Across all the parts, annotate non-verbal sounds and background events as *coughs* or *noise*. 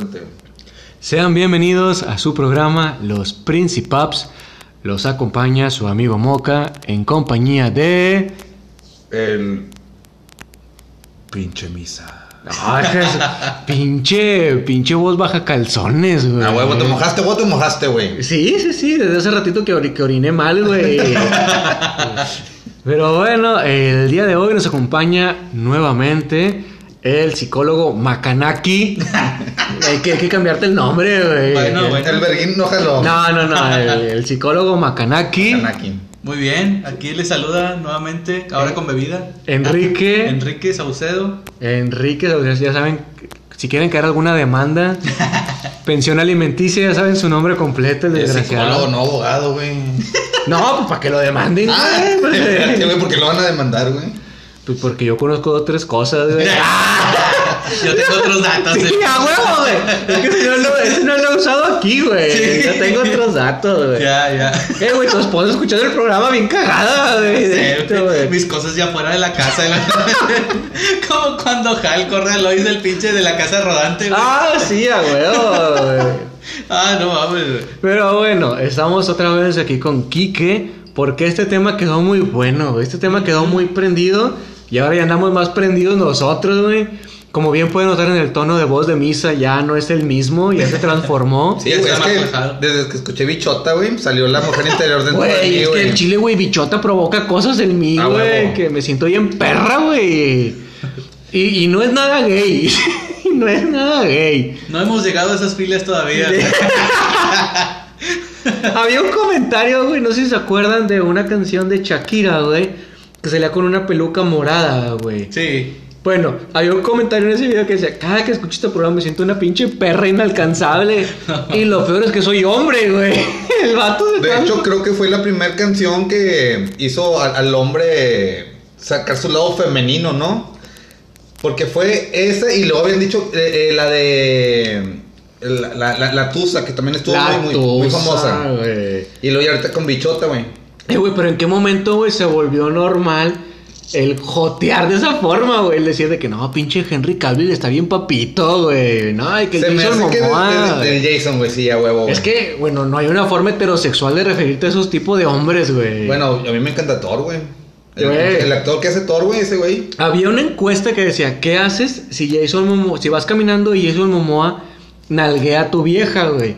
Bastante. Sean bienvenidos a su programa Los Principaps. Los acompaña su amigo Moca en compañía de. El. Pinche misa. Ah, *laughs* es que es- pinche, pinche voz baja calzones, güey. Ah, huevo, te mojaste, huevo, te mojaste, güey. Sí, sí, sí, desde hace ratito que, que oriné mal, güey. *laughs* Pero bueno, el día de hoy nos acompaña nuevamente el psicólogo Makanaki. hay, que, hay que cambiarte el nombre, güey. Bueno, bueno. El verguín no jaló. No, no, no, el, el psicólogo Makanaki. Anakin. Muy bien, aquí les saluda nuevamente, ahora con bebida, Enrique. Enrique Saucedo. Enrique, o sea, ya saben, si quieren caer alguna demanda, *laughs* pensión alimenticia, ya saben su nombre completo, el Es desgraciado. psicólogo, no abogado, güey. No, pues para que lo demanden, Ah, *laughs* güey, porque lo van a demandar, güey. Pues porque yo conozco dos tres cosas, güey. *laughs* Yo tengo otros datos. Sí, eh. a huevo, güey. Es que ese no, lo, ese no lo he usado aquí, güey. Sí. Yo tengo otros datos, güey. Ya, ya. Eh, güey, tu esposa escuchando el programa bien cagada, güey. esto, mis cosas ya fuera de la casa. güey. *laughs* Como cuando Hal corre a Lois del pinche de la casa rodante. güey. Ah, sí, a huevo, güey. Ah, no mames. güey. Pero bueno, estamos otra vez aquí con Quique. Porque este tema quedó muy bueno. Este tema quedó muy prendido. Y ahora ya andamos más prendidos nosotros, güey. Como bien pueden notar en el tono de voz de misa, ya no es el mismo, ya se transformó. *laughs* Sí, güey, es que desde que escuché bichota, güey, salió la mujer interior dentro de Güey, mí, es que el chile, güey, bichota provoca cosas en mí, Ah, güey. huevo. que me siento bien perra, güey. Y, y no es nada gay. *laughs* no es nada gay. No hemos llegado a esas filas todavía. *laughs* Había un comentario, güey, no sé si se acuerdan de una canción de Shakira, güey, que salía con una peluca morada, güey. Sí. Bueno, había un comentario en ese video que decía, cada que escucho este programa me siento una pinche perra inalcanzable. *laughs* y lo peor es que soy hombre, güey. *laughs* El vato se De está- hecho, creo que fue la primera canción que hizo al, al hombre sacar su lado femenino, ¿no? Porque fue esa y luego habían dicho eh, eh, la de la, la, la- la Tusa, que también estuvo muy, muy, muy famosa. Y luego ya ahorita con Bichota, güey. Eh, güey, pero ¿en qué momento, güey, se volvió normal el jotear de esa forma, güey? El decir de que no, pinche Henry Cavill está bien papito, güey. No, hay que Se me Jason que Momoa, de, de- de Jason, güey, sí, a huevo. Es que, bueno, no hay una forma heterosexual de referirte a esos tipos de hombres, güey. Bueno, a mí me encanta Thor, güey. El, el actor que hace Thor, güey, ese güey. Había una encuesta que decía, ¿qué haces si Jason Momoa, si vas caminando y Jason Momoa nalguea a tu vieja, güey?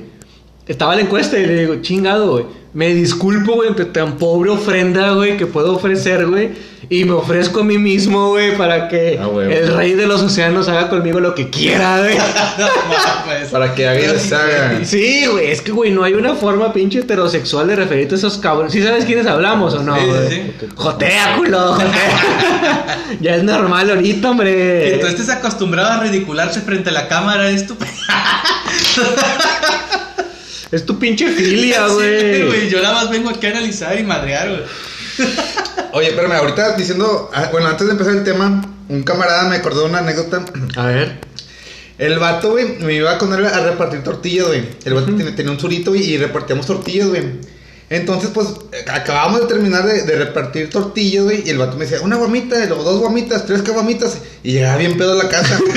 Estaba la encuesta y le digo, chingado, güey. Me disculpo, güey, ante tan pobre ofrenda, güey, que puedo ofrecer, güey. Y me ofrezco a mí mismo, güey, para que Ah, güey. el rey de los océanos haga conmigo lo que quiera, güey. No. *laughs* Para que haga. Sí, güey, es que, güey, no hay una forma pinche heterosexual de referirte a esos cabrones. ¿Sí sabes quiénes hablamos o no, Sí, sí, güey? sí. Jotea, culo, jotea. *laughs* ya es normal ahorita, hombre. Que tú estés acostumbrado a ridicularse frente a la cámara, es tu... *laughs* Es tu pinche filia, *laughs* güey. Yo nada más vengo aquí a analizar y madrear, güey. *laughs* Oye, espérame, ahorita diciendo. ah, Bueno, antes de empezar el tema, un camarada me acordó de una anécdota. *clears throat* A ver. El vato, güey, me iba con él a repartir tortillas, güey. El vato tenía, tenía un surito, güey, y repartíamos tortillas, güey. Entonces, pues, acabamos de terminar de, de repartir tortillas, güey, y el vato me decía, una guamita, luego dos guamitas, tres caguamitas, y llegaba bien pedo a la casa. *laughs*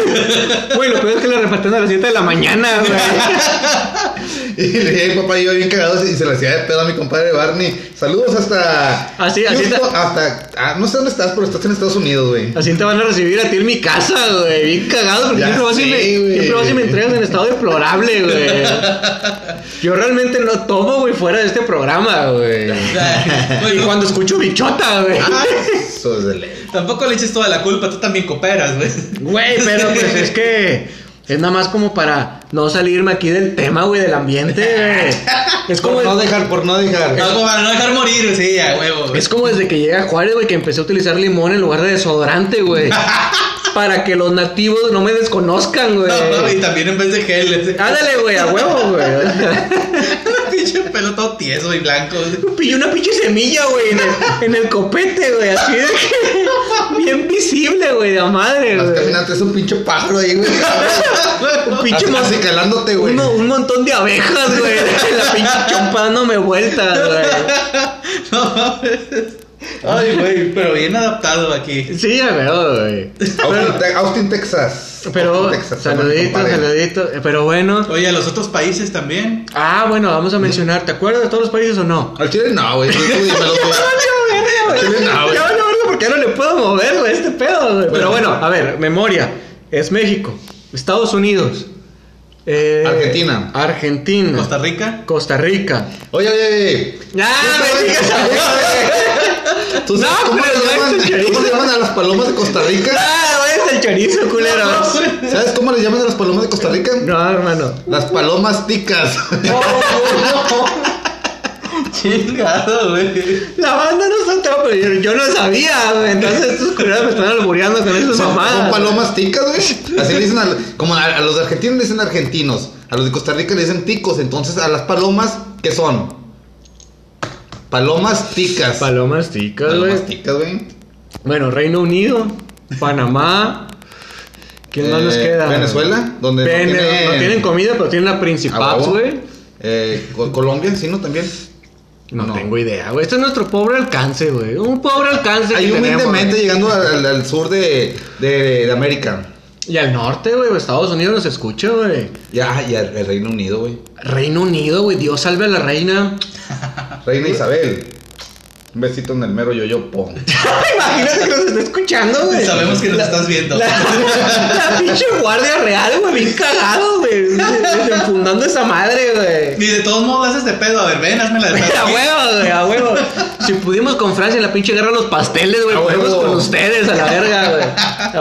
Güey, lo peor es que le repartieron a las 7 de la mañana, *laughs* güey. y le dije, papá yo bien cagados, y se le hacía de pedo a mi compadre Barney. Saludos hasta... Así- así Houston, te- hasta... ah, no sé dónde estás, pero estás en Estados Unidos, güey. Así te van a recibir a ti en mi casa, güey. Bien cagado, porque Ya siempre vas, y me, siempre vas y me entregas en estado deplorable, güey. *laughs* Yo realmente no tomo, güey, fuera de este programa, güey. Y cuando escucho bichota, güey. Eso es de ley. Tampoco le eches toda la culpa, tú también Güey, pero pues es que es nada más como para no salirme aquí del tema, güey, del ambiente, güey. *laughs* Es como, Por no dejar, por no dejar. No, como para no dejar morir, sí, a huevo. güey. es como desde que llegué a Juárez, güey, que empecé a utilizar limón en lugar de desodorante, güey. *laughs* para que los nativos no me desconozcan, güey. No, y también en vez de gel. ese- Ándale, güey, a huevo, güey. *laughs* Pinche pelo todo tieso y blanco. Pillé una pinche semilla, güey, en el, en el copete, güey, así de que. Bien visible, güey, de a madre, güey. caminando, es un pinche pájaro ahí, güey. Un pinche así calándote, güey. uno- un montón de abejas, güey. *laughs* La pinche chompa dándome vueltas, güey. *laughs* No mames. Ay, güey, pero bien adaptado aquí. Sí, ya veo, güey. Austin, Te- Austin, Texas. Pero, Texas, saludito, saludito. Pero bueno. Oye, a los otros países también. Ah, bueno, vamos a mencionar. ¿Te acuerdas de todos los países o no? Al chile no, güey. *laughs* Güey. Chile no, güey. Porque no le puedo mover, güey, este pedo, güey. Pero bueno, a ver, memoria. Es México, Estados Unidos, eh, Argentina. Argentina, Costa Rica. Costa Rica. Oye, oye, oye. Ah, me digas. ¿Tú sabes No, cómo, le no llaman, cómo le llaman a las palomas de Costa Rica? Ah, güey, es el chorizo, culero. ¿Sabes cómo le llaman a las palomas de Costa Rica? No, hermano. Las palomas ticas. Chingado, güey. La banda no está todo, pero yo, yo no sabía, güey. Entonces estos culeros me están albureando con esas Son, mamadas. son palomas ticas, güey. Así le dicen a, como a, a los argentinos le dicen argentinos. A los de Costa Rica le dicen ticos. Entonces a las palomas, ¿qué son? Palomas ticas. Palomas ticas, güey. Palomas ticas, güey. Bueno, Reino Unido, Panamá. ¿Quién más nos Eh, queda? Venezuela, donde no tienen- no tienen comida, pero tienen la ¿A Principal, huevo? güey. Eh, Co- Colombia, sí, ¿no? También. No, No. tengo idea, güey. Este es nuestro pobre alcance, güey. Un pobre alcance. Tenemos, humildemente llegando al, al sur de, de, de América. Y al norte, güey. Estados Unidos nos escucha, güey. Ya, y al Reino Unido, güey. Reino Unido, güey. Dios salve a la reina. Reina Isabel. Un besito en el mero yo-yo pon. *laughs* Imagínate que nos está escuchando, güey. Sabemos que nos La- estás viendo. La, la pinche guardia real, güey. Bien cagado, güey. Desenfundando esa madre, güey. Ni de todos modos haces de pedo. A ver, ven, hazme la de pedo. *laughs* A huevo, güey, a huevo. Si pudimos con Francia en la pinche guerra de los pasteles, güey, huevo. con ustedes a la verga, güey.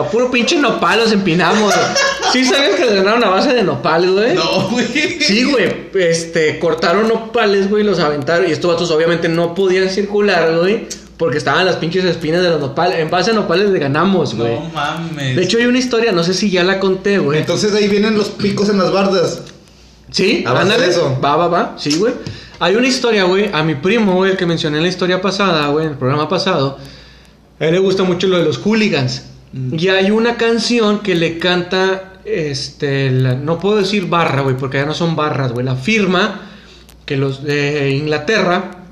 A puro pinche nopal los empinamos, güey. ¿Sí sabías que ganaron a base de nopal, güey? No, güey. Sí, güey, este, cortaron nopales, güey, los aventaron y estos vatos obviamente no podían circular, güey, porque estaban las pinches espinas de los nopales. En base a nopales le ganamos, güey. No mames. De hecho hay una historia, no sé si ya la conté, güey. Entonces ahí vienen los picos en las bardas. Sí, ándale. de eso. Va, va, va. Sí, güey. Hay una historia, güey. A mi primo, güey, el que mencioné en la historia pasada, güey, en el programa pasado. A él le gusta mucho lo de los hooligans. Mm. Y hay una canción que le canta, este, la- no puedo decir barra, güey, porque ya no son barras, güey. La firma que los de Inglaterra,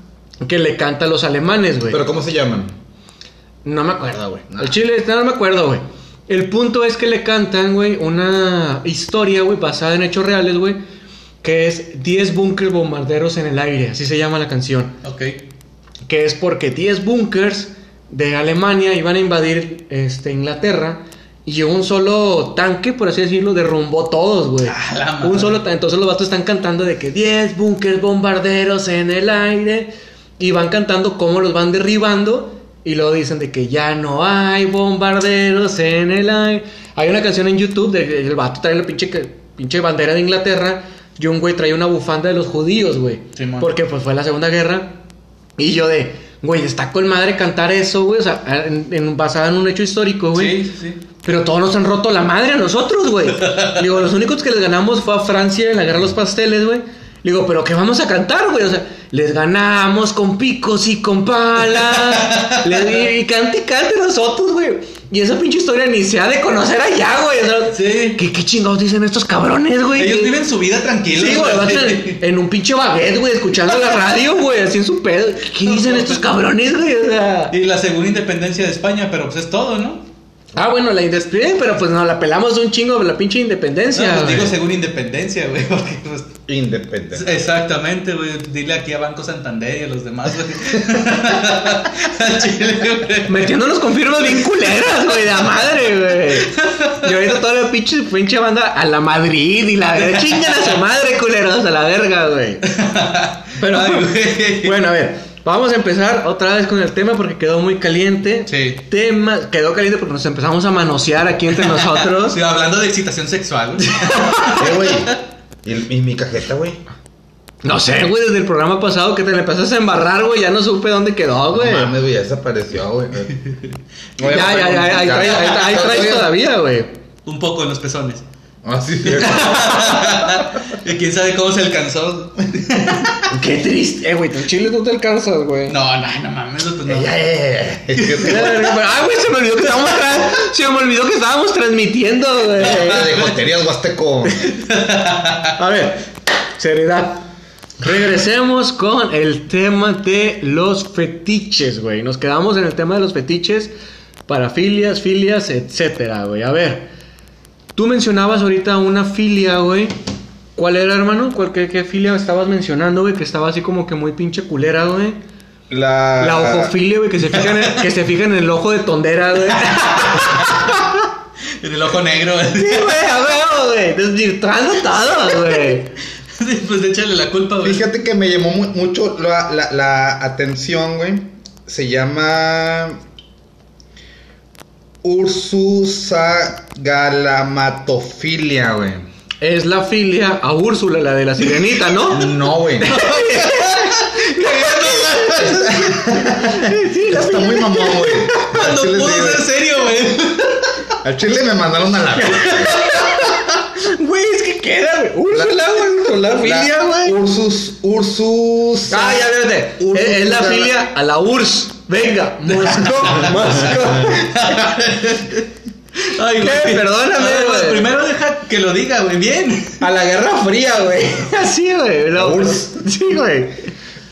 que le canta a los alemanes, güey. Pero ¿cómo se llaman? No me acuerdo, güey. Nah. El chile, no me acuerdo, güey. El punto es que le cantan, güey, una historia, güey, basada en hechos reales, güey, que es 10 búnkers bombarderos en el aire, así se llama la canción. Ok. Que es porque 10 búnkers de Alemania iban a invadir este, Inglaterra y un solo tanque, por así decirlo, derrumbó todos, güey. Ah. Un solo tanque. Entonces los vatos están cantando de que 10 búnkers bombarderos en el aire y van cantando cómo los van derribando y luego dicen de que ya no hay bombarderos en el aire. Hay una canción en YouTube de que el vato trae la pinche, pinche bandera de Inglaterra y un güey trae una bufanda de los judíos, güey. Simón. Porque pues fue la Segunda Guerra. Y yo de, güey, está con madre cantar eso, güey. O sea, en, en- basada en un hecho histórico, güey. Sí, sí, sí. Pero todos nos han roto la madre a nosotros, güey. *laughs* Digo, los únicos que les ganamos fue a Francia en la guerra de los pasteles, güey. Digo, pero ¿qué vamos a cantar, güey? O sea, les ganamos con picos y con palas. *laughs* Les- y cante y cante nosotros, güey. Y esa pinche historia ni se ha de conocer allá, güey. O sea, Sí. ¿qué, qué chingados dicen estos cabrones, güey? Ellos ¿Qué- viven su vida tranquila. Sí, güey, en, en un pinche baguette, güey, escuchando la radio, güey, así en su pedo. ¿Qué dicen estos cabrones, güey? O sea. Y la segunda independencia de España, pero pues es todo, ¿no? Ah, bueno, la independencia, pero pues nos la pelamos de un chingo de la pinche No, independencia. pues digo según independencia, güey. *laughs* Porque pues. Independiente. Exactamente, güey. Dile aquí a Banco Santander y a los demás, güey. *laughs* Al Chile, güey. Metiéndonos con firmas bien culeras, güey, de a madre, güey. Y ahorita toda la pinche, pinche banda a la Madrid y la chingan a su madre, culeros, a la verga, güey. *laughs* Pero, Ay, güey. bueno, a ver. Vamos a empezar otra vez con el tema porque quedó muy caliente. Sí. Tema, quedó caliente porque nos empezamos a manosear aquí entre nosotros. *laughs* Sí, hablando de excitación sexual. *laughs* Eh, güey. ¿Y, mi cajeta, güey? No sé, güey, desde el programa pasado que te le empezaste a embarrar, güey, ya no supe dónde quedó, güey. No mames, güey, ya desapareció, güey. ya, ya, ya, ahí traes todavía, güey. Un poco en los pezones. Ah, sí, cierto. *laughs* *laughs* Y quién sabe cómo se alcanzó. *laughs* Qué triste, eh, güey, tu chile no te alcanzas, güey. No, no, no mames, pues no. Eh, ya, ya, ya, ya. Ay, güey, se me olvidó que estábamos tra- se me olvidó que estábamos transmitiendo, güey. Ah, de Joterías Huasteco. A ver, seriedad. Regresemos con el tema de los fetiches, güey. Nos quedamos en el tema de los fetiches, parafilias, filias, etcétera, güey. A ver, Tú mencionabas ahorita una filia, güey. ¿Cuál era, hermano? ¿Cuál, qué, qué filia estabas mencionando, güey? Que estaba así como que muy pinche culera, güey. La... La ojofilia, güey, que se *laughs* fijan en, que se fijan en el ojo de tondera, güey. *laughs* En el ojo negro. Sí, güey, a ver, güey. Desvirtuando todo, güey. *laughs* pues échale la culpa, güey. Fíjate que me llamó mu- mucho la, la- la atención, güey. Se llama... Ursusa galamatofilia, güey. Es la filia a Úrsula, la de la sirenita, ¿no? No, güey. *laughs* Está muy mamón, güey. Sí, güey. ser serio, güey. Al chile me mandaron a la Güey, es que queda, güey. Úrsula, güey. Con la filia, güey. Ursus, Ursus. Ah, ya vete. Es, es la filia a la URSS. Venga, *laughs* Moscú, *laughs* Moscú. Ay, ¿Qué? Perdóname, A ver, pues, güey. primero deja que lo diga, güey, bien. A la Guerra Fría, güey. *laughs* Así, güey. la URSS. Sí, güey.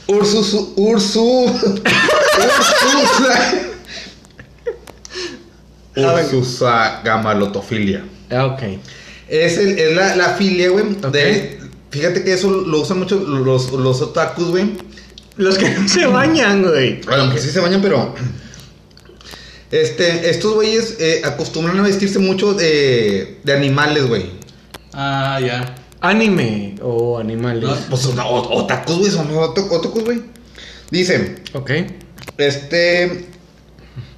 Ursus, Ursu. Ursusa. Ursusa gamalotofilia. Ah, ok. Es, el, es la, la filia, güey. De- Fíjate que eso lo usan mucho los, los otakus, güey. Los que no se bañan, güey. Aunque sí se bañan, pero. Este, estos güeyes eh, acostumbran a vestirse mucho de, de animales, güey. Ah, ya. Anime o animales. No. Pues o- o- otakus, güey, son otak- otakus, güey. Dicen, Ok. este.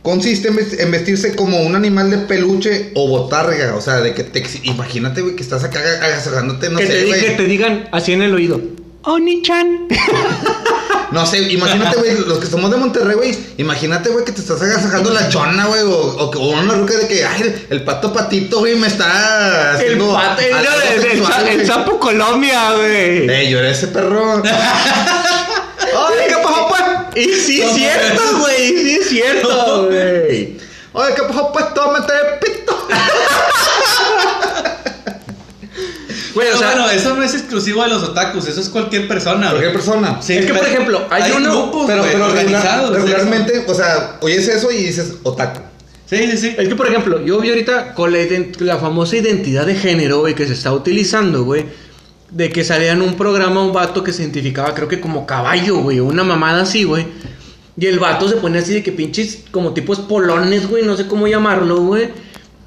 Consiste en ves- en vestirse como un animal de peluche o botarga. O sea, de que te. Imagínate, güey, que estás acá agasajándote, no que, te di- que güey. te digan así en el oído. Oni-chan. *laughs* No sé, imagínate, güey, los que somos de Monterrey, güey. Imagínate, güey, que te estás agasajando la chona, güey. O, o, que- o una ruca de que, ay, el, el pato patito, güey, me está El haciendo. pato, el, algo *laughs* el- el- sexual, el güey. sapo Colombia, güey. Eh, yo era ese perro. Oye, ¿qué pasó, pues? Y sí es cierto, güey. Sí es cierto, güey. Oye, ¿qué pasó, pues? Tómate el pito. Güey, o sea, bueno, eso no es exclusivo de los otakus, eso es cualquier persona. Cualquier güey. persona. Sí, Es que, por ejemplo, hay uno- grupos, Pero, güey, pero organizados. regularmente, o sea, oyes eso y dices otaku. Sí, sí, sí. Es que, por ejemplo, yo vi ahorita con la, ident- la famosa identidad de género, güey, que se está utilizando, güey. De que salía en un programa un vato que se identificaba, creo que como caballo, güey, o una mamada así, güey. Y el vato se pone así de que pinches, como tipos polones, güey, no sé cómo llamarlo, güey.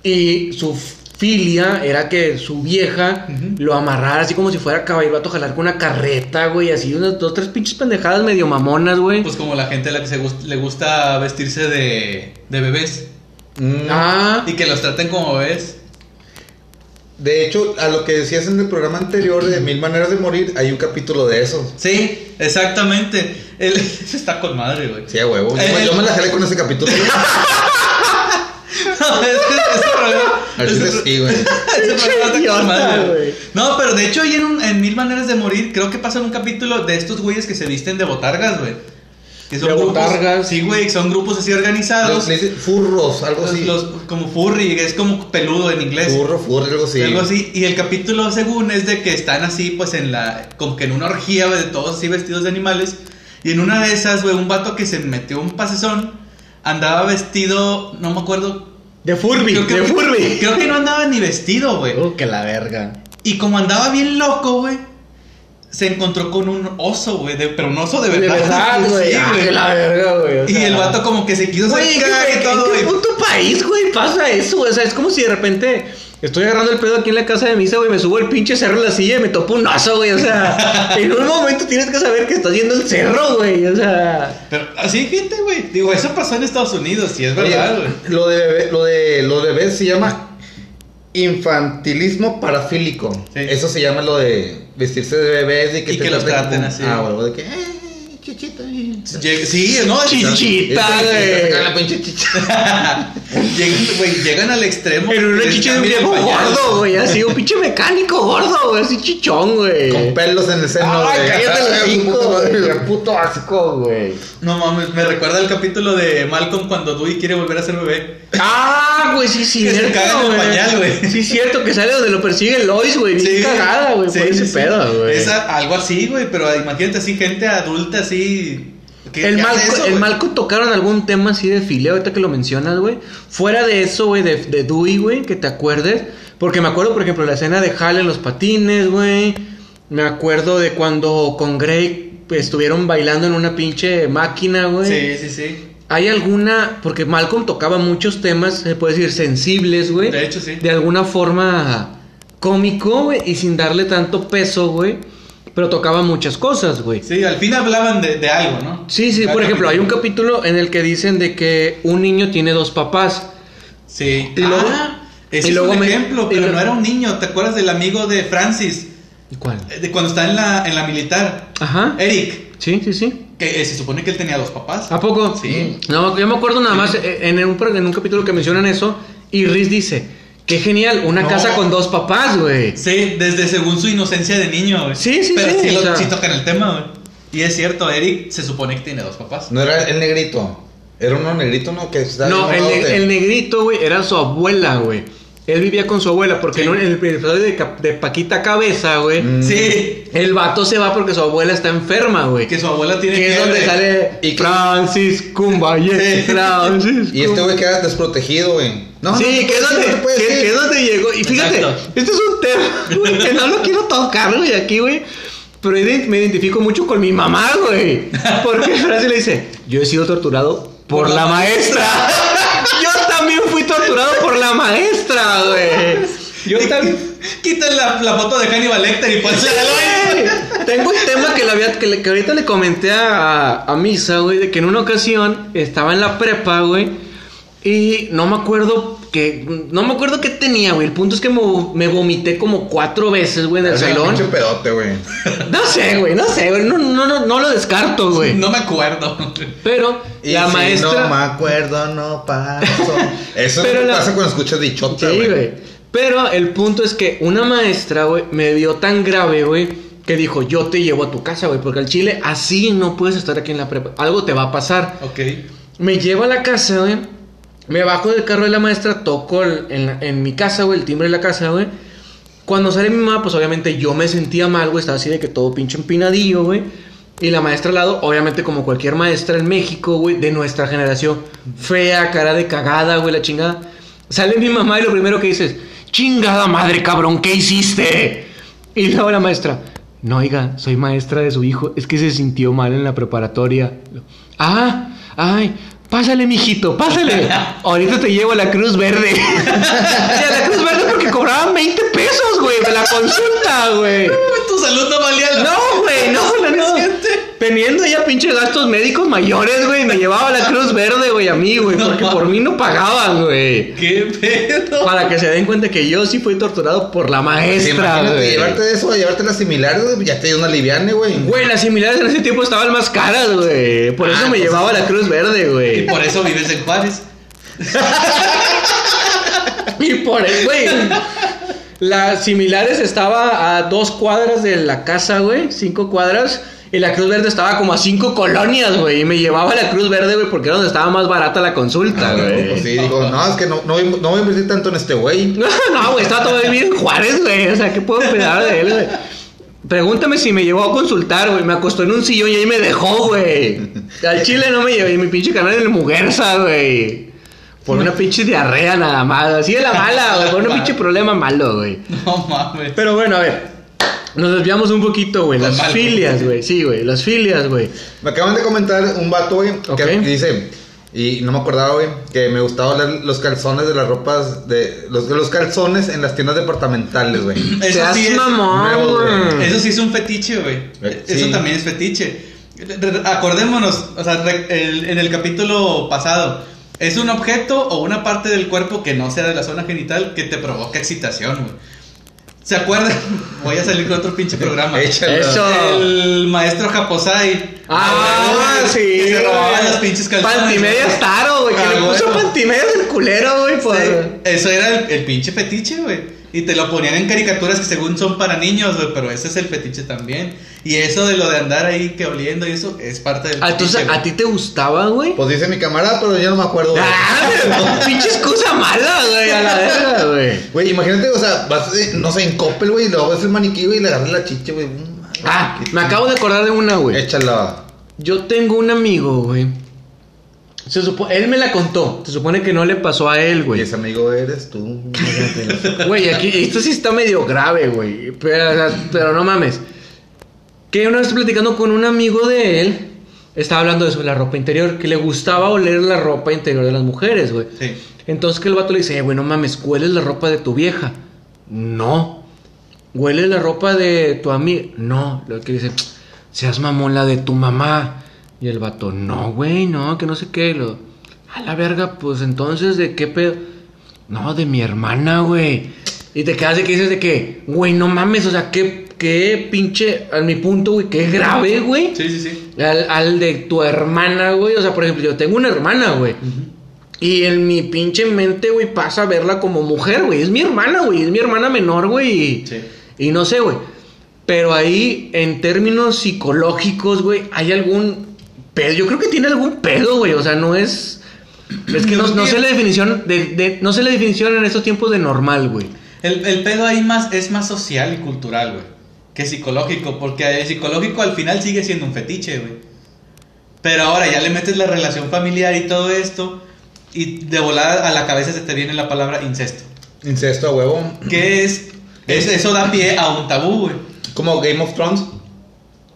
Y su filia era que su vieja lo amarrara así como si fuera caballo, vato jalar con una carreta, güey, así, unas dos, tres pinches pendejadas medio mamonas, güey. Pues como la gente a la que se gust- le gusta vestirse de, de bebés Mm. ah, y que los traten como bebés. De hecho, a lo que decías en el programa anterior de Mil Maneras de Morir, hay un capítulo de eso. Sí, exactamente. *laughs* Eso está con madre, güey. Sí, a huevo. Yo, El- yo me la jalé con ese capítulo. *laughs* No, ese, ese programa. Al chile ese- sí, güey. ese programa está idiota, con madre, güey. No, pero de hecho, ahí en, un- en Mil Maneras de Morir, creo que pasa en un capítulo de estos güeyes que se visten de botargas, güey. Que son De grupos. botargas. Sí, güey, son grupos así organizados. Los- le dicen furros, algo Los- así. los- como furry, es como peludo en inglés. Furro, furro, algo así. Algo así. Y el capítulo, según, es de que están así, pues en la. Como que en una orgía, güey, de todos así vestidos de animales. Y en una de esas, güey, un vato que se metió un pasezón andaba vestido. No me acuerdo. De Furby, Creo que, de Furby. creo que no andaba ni vestido, güey. Oh, que la verga. Y como andaba bien loco, güey, se encontró con un oso, güey, pero un oso de De verdad. verdad, *laughs* güey. Sí, Ah, la verga, güey. o Y el vato como que se quiso Güey, ¿en qué, acercar en y todo, qué güey. puto país, güey, pasa eso? güey? O sea, es como si de repente estoy agarrando el pedo aquí en la casa de misa, güey, me subo el pinche cerro en la silla y me topo un oso, güey. O sea, *laughs* en un momento tienes que saber que estás yendo el cerro, güey. O sea, Pero así hay gente, güey. Digo, eso pasó en Estados Unidos, y es verdad, güey. lo de bebé, lo de lo de bebés se llama infantilismo parafílico. Sí. Eso se llama lo de vestirse de bebés y que, Y te que los traten así. Ah, huevo, de que eh, chichita. Sí, ¿no? Chichita, güey. la pinche chicha. llegan, güey, llegan al extremo. en una chicha de un el viejo gordo, güey. Así, un pinche mecánico gordo, güey. Así chichón, güey. Con pelos en el seno. Ay, güey. cállate Ay, puta madre. güey. Puto asco, güey. No mames, me recuerda el capítulo de Malcolm cuando Dewey quiere volver a ser bebé. Ah, güey, sí, sí. Que se caga en el pañal, güey. Sí, cierto, que sale donde lo persigue Lois, güey. Bien cagada, güey, Sí, por ese sí. pedo, güey. Es algo así, güey, pero imagínate así, gente adulta así. ¿Qué- El Malco, eso, el? Malco tocaron algún tema así de fileo, ahorita que lo mencionas, güey. Fuera de eso, güey, de, de Dewey, güey, que te acuerdes. Porque me acuerdo, por ejemplo, la escena de Hal en los patines, güey. Me acuerdo de cuando con Greg estuvieron bailando en una pinche máquina, güey. Sí, sí, sí. ¿Hay alguna, porque Malcolm tocaba muchos temas, se puede decir, sensibles, güey? De hecho, sí. De alguna forma cómico, güey, y sin darle tanto peso, güey. Pero tocaba muchas cosas, güey. Sí, al fin hablaban de, de algo, ¿no? Sí, sí, por ejemplo, hay un capítulo. en el que dicen de que un niño tiene dos papás. Sí. Y luego- ah, ese y es un me- ejemplo, pero no era un niño. ¿Te acuerdas del amigo de Francis? ¿Cuál? Eh, De cuando está en la, en la militar. Ajá. Eric. Sí, sí, sí. Que eh, se supone que él tenía dos papás. ¿A poco? Sí. No, yo me acuerdo nada más eh, en un, en un capítulo que mencionan eso y Riz dice, qué genial, una No. casa con dos papás, güey. Sí, desde según su inocencia de niño, güey. Sí, sí, Pero sí, sí, o lo, sea- sí tocan el tema, güey. Y es cierto, Eric se supone que tiene dos papás. No era el negrito. Era uno negrito, ¿no? Que está No, el, el negrito, güey, era su abuela, güey. Él vivía con su abuela porque Sí. en, el episodio de, Paquita Cabeza, güey, Mm. Sí, el vato se va porque su abuela está enferma, güey. que su abuela tiene Que es donde sale Y que- Francis Cumbaye. Sí. Francis Y este güey queda desprotegido, güey. No, sí, no, que es donde, no que- decir. que es donde llegó. Y fíjate, Exacto. este es un tema güey, que no lo quiero tocar, güey, aquí, güey. Pero me identifico mucho con mi mamá, güey. Porque Francis le dice, yo he sido torturado por, Por la, la maestra. fui torturado por la maestra, güey. Yo también... Quitan la, la foto de Hannibal Lecter y pues Tengo un tema que, le había, que, le- que ahorita le comenté a, a Misa, güey, de que en una ocasión estaba en la prepa, güey, y no me acuerdo que, no me acuerdo qué tenía, güey. El punto es que me, me vomité como cuatro veces, güey, en el salón. pinche pedote, güey. No sé, güey, no sé, güey, no, no, no, no lo descarto, güey. No me acuerdo. Pero Y la si maestra... No me acuerdo, no paso. *laughs* Eso Pero es lo que la- pasa cuando escuchas dichota, Sí, güey. güey. Pero el punto es que una maestra, güey, me vio tan grave, güey, que dijo, yo te llevo a tu casa, güey, porque al chile así no puedes estar aquí en la prepa. Algo te va a pasar. ok. Me llevo a la casa, güey. Me bajo del carro de la maestra, toco en, en mi casa, güey, el timbre de la casa, güey. Cuando sale mi mamá, pues obviamente yo me sentía mal, güey, estaba así de que todo pinche empinadillo, güey. Y la maestra al lado, obviamente como cualquier maestra en México, güey, de nuestra generación, fea, cara de cagada, güey, la chingada. Sale mi mamá y lo primero que dice es, chingada madre, cabrón, ¿qué hiciste? Y luego la maestra, no, oiga, soy maestra de su hijo, es que se sintió mal en la preparatoria. Ah, ay, pásale, mijito, pásale. *laughs* Ahorita te llevo a la Cruz Verde. y a la Cruz Verde porque cobraban 20 pesos, güey, de la consulta, güey. Tu salud no valía la No, güey, no, no, no. Teniendo ya pinche gastos médicos mayores, güey, me llevaba la Cruz Verde, güey, a mí, güey, porque por mí no pagaban, güey. ¿Qué pedo? Para que se den cuenta que yo sí fui torturado por la maestra, imagínate güey. llevarte de eso llevarte las similares, güey, ya te dio una liviane, güey. Güey, las similares en ese tiempo estaban más caras, güey. Por eso Ah, me pues- llevaba la Cruz Verde, Y güey. por eso vives en Juárez. *laughs* Y por eso, güey. Las similares estaba a dos cuadras de la casa, güey. Cinco cuadras. Y la Cruz Verde estaba como a cinco colonias, güey. Y me llevaba a la Cruz Verde, güey, porque era donde estaba más barata la consulta, Ah, güey. pues sí, digo, no, es que no, no, voy- no voy a invertir tanto en este güey. *laughs* No, güey, estaba todo bien en Juárez, güey. O sea, ¿qué puedo esperar de él, güey? Pregúntame si me llevó a consultar, güey. Me acostó en un sillón y ahí me dejó, güey. Al chile no me llevé. Y mi pinche canal en el Muguerza, güey. Por una pinche diarrea nada más. Así de la mala, güey. Por un *laughs* pinche problema malo, güey. No mames. Pero bueno, a ver. Nos desviamos un poquito, güey. Las mal, filias, güey. Sí, güey. Las filias, güey. Me acaban de comentar un vato, güey, Ok. que dice, y no me acordaba, güey, que me gustaba oler los calzones de las ropas, de los, calzones en las tiendas departamentales, güey. *clears throat* Eso sí es. mamón, nuevo, güey. güey. Eso sí es un fetiche, güey. Eh, Eso también es fetiche. Acordémonos, o sea, re- el- en el capítulo pasado, es un objeto o una parte del cuerpo que no sea de la zona genital que te provoca excitación, güey. ¿Se acuerdan? *laughs* Voy a salir con otro pinche programa. Échalo. Eso. El maestro Japosai. Ah, güey, sí. Que se robaba güey. las pinches calzones. Pantimedias taro, güey. Que Ah, le puso bueno. pantimedias el culero, güey. Por... Sí, eso era el, el pinche fetiche, güey. Y te lo ponían en caricaturas que según son para niños, güey, pero ese es el fetiche también. Y eso de lo de andar ahí que oliendo y eso es parte del Ah, Entonces, fetiche, ¿a ti te gustaba, güey? Pues dice mi camarada, pero yo no me acuerdo. güey. Ah, pero *laughs* pinche excusa mala, güey, a la verga, güey. Güey, imagínate, o sea, vas, eh, no sé, en Coppel, güey, y luego ves el maniquí, güey, y le agarras la chicha, güey. Mm, Ah, me acabo de acordar de una, güey. Échala. Yo tengo un amigo, güey. Se supo- él me la contó. Se supone que no le pasó a él, Y güey. ese amigo eres tú. *laughs* Güey, aquí esto sí está medio grave, güey. Pero, o sea, pero no mames. Que una vez platicando con un amigo de él, estaba hablando de eso, la ropa interior, que le gustaba oler la ropa interior de las mujeres, güey. Sí. Entonces que el vato le dice, eh, güey, no mames, ¿hueles la ropa de tu vieja? No. ¿Hueles la ropa de tu amiga? No. Lo que dice, seas mamón la de tu mamá. Y el vato, no, güey, no, que no sé qué. Lo, a la verga, pues entonces, ¿de qué pedo? No, de mi hermana, güey. Y te quedas de que dices de que, güey, no mames, o sea, qué, qué pinche, a mi punto, güey, qué grave, güey. Sí, sí, sí. Al, al de tu hermana, güey. O sea, por ejemplo, yo tengo una hermana, güey. Y en mi pinche mente, güey, pasa a verla como mujer, güey. Es mi hermana, güey. Es mi hermana menor, güey. Y, Sí. y no sé, güey. Pero ahí, en términos psicológicos, güey, hay algún pedo. Yo creo que tiene algún pedo, güey. O sea, no es. Es que no, no sé la definición de, de- no sé la definición en estos tiempos de normal, güey. El, el pedo ahí más, es más social y cultural, güey. Que psicológico. Porque el psicológico al final sigue siendo un fetiche, güey. Pero ahora ya le metes la relación familiar y todo esto. Y de volada a la cabeza se te viene la palabra incesto. Incesto a huevo. Que es, es- eso da pie a un tabú, güey. Como Game of Thrones.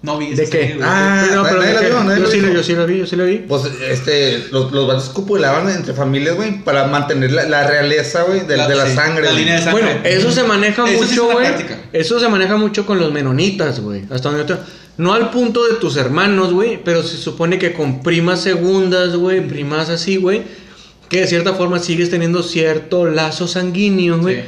No vi ¿De qué? Ah, no, pero nadie ¿de la vio, nadie yo, sí, yo sí lo vi, yo sí lo vi. Pues este, los, los vatos copulaban entre familias, güey, para mantener la, la realeza, güey, de, La- de la sí, sangre. la línea de sangre. Bueno, eso se maneja Eso sí mucho, güey. práctica. Eso se maneja mucho con los menonitas, güey. Hasta donde yo te- No al punto de tus hermanos, güey. Pero se supone que con primas segundas, güey. Primas así, güey. Que de cierta forma sigues teniendo cierto lazo sanguíneo, güey. Sí.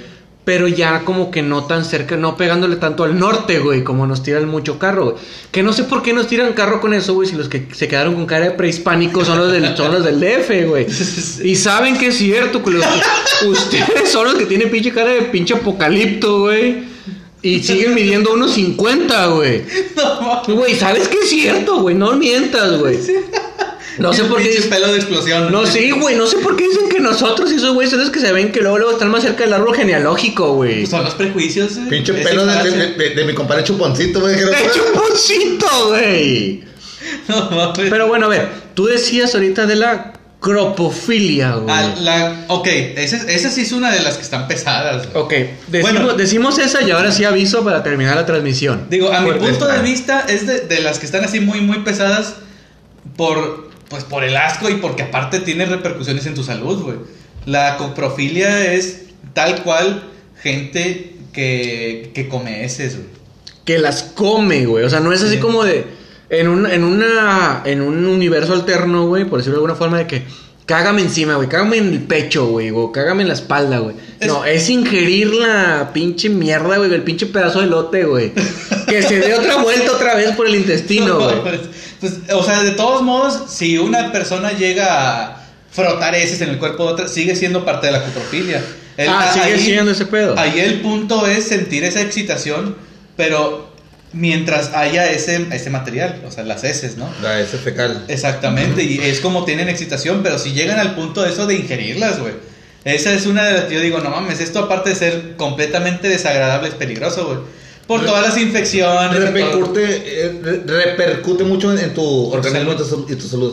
Pero ya como que no tan cerca, no pegándole tanto al norte, güey, como nos tiran mucho carro, güey. Que no sé por qué nos tiran carro con eso, güey, si los que se quedaron con cara de prehispánicos son los del, son los del DF, güey. *laughs* Y saben que es cierto, culeros. *laughs* Ustedes son los que tienen pinche cara de pinche apocalipto, güey. Y siguen midiendo unos 50, güey. *laughs* Güey, ¿sabes que es cierto, güey? No mientas, güey. No sé por qué. Pinche pelo de explosión. No, sí, güey, no sé por qué dicen que nosotros y esos güeyes son los que se ven que luego, luego están más cerca del árbol genealógico, güey. Pues son los prejuicios. güey. Pinche Es pelo de, de- de- de mi compadre Chuponcito, güey. que no- *laughs* ¡Qué chuponcito, güey! *laughs* No, mames. Pero bueno, a ver, tú decías ahorita de la cropofilia, güey. Ah, la, ok, esa, es- esa sí es una de las que están pesadas. güey. Ok, decimos, Bueno. decimos esa y ahora sí aviso para terminar la transmisión. Digo, a mi punto de vista es de, de las que están así muy, muy pesadas por, pues, por el asco y porque aparte tiene repercusiones en tu salud, güey. La coprofilia es tal cual gente que, que come heces, güey. que las come, güey. O sea, no es así Sí. como de. En, un, en, una, en un universo alterno, güey, por decirlo de alguna forma, de que cágame encima, güey, cágame en el pecho, güey, o cágame en la espalda, güey. Es- No, es ingerir la pinche mierda, güey, el pinche pedazo de lote, güey. *laughs* que se dé otra vuelta otra vez por el intestino, güey. Pues, o sea, de todos modos, si una persona llega a frotar heces en el cuerpo de otra, sigue siendo parte de la coprofilia. El- ah, sigue ahí- siendo ese pedo. Ahí el punto es sentir esa excitación, pero mientras haya ese, ese material, o sea, las heces, ¿no? La S fecal. Exactamente, y es como tienen excitación, pero si llegan al punto de eso de ingerirlas, güey. Esa es una de las que yo digo, no mames, esto aparte de ser completamente desagradable, es peligroso, güey. Por Re- todas las infecciones. Repercute, eh, re- repercute mucho en, tu organismo y tu, salud.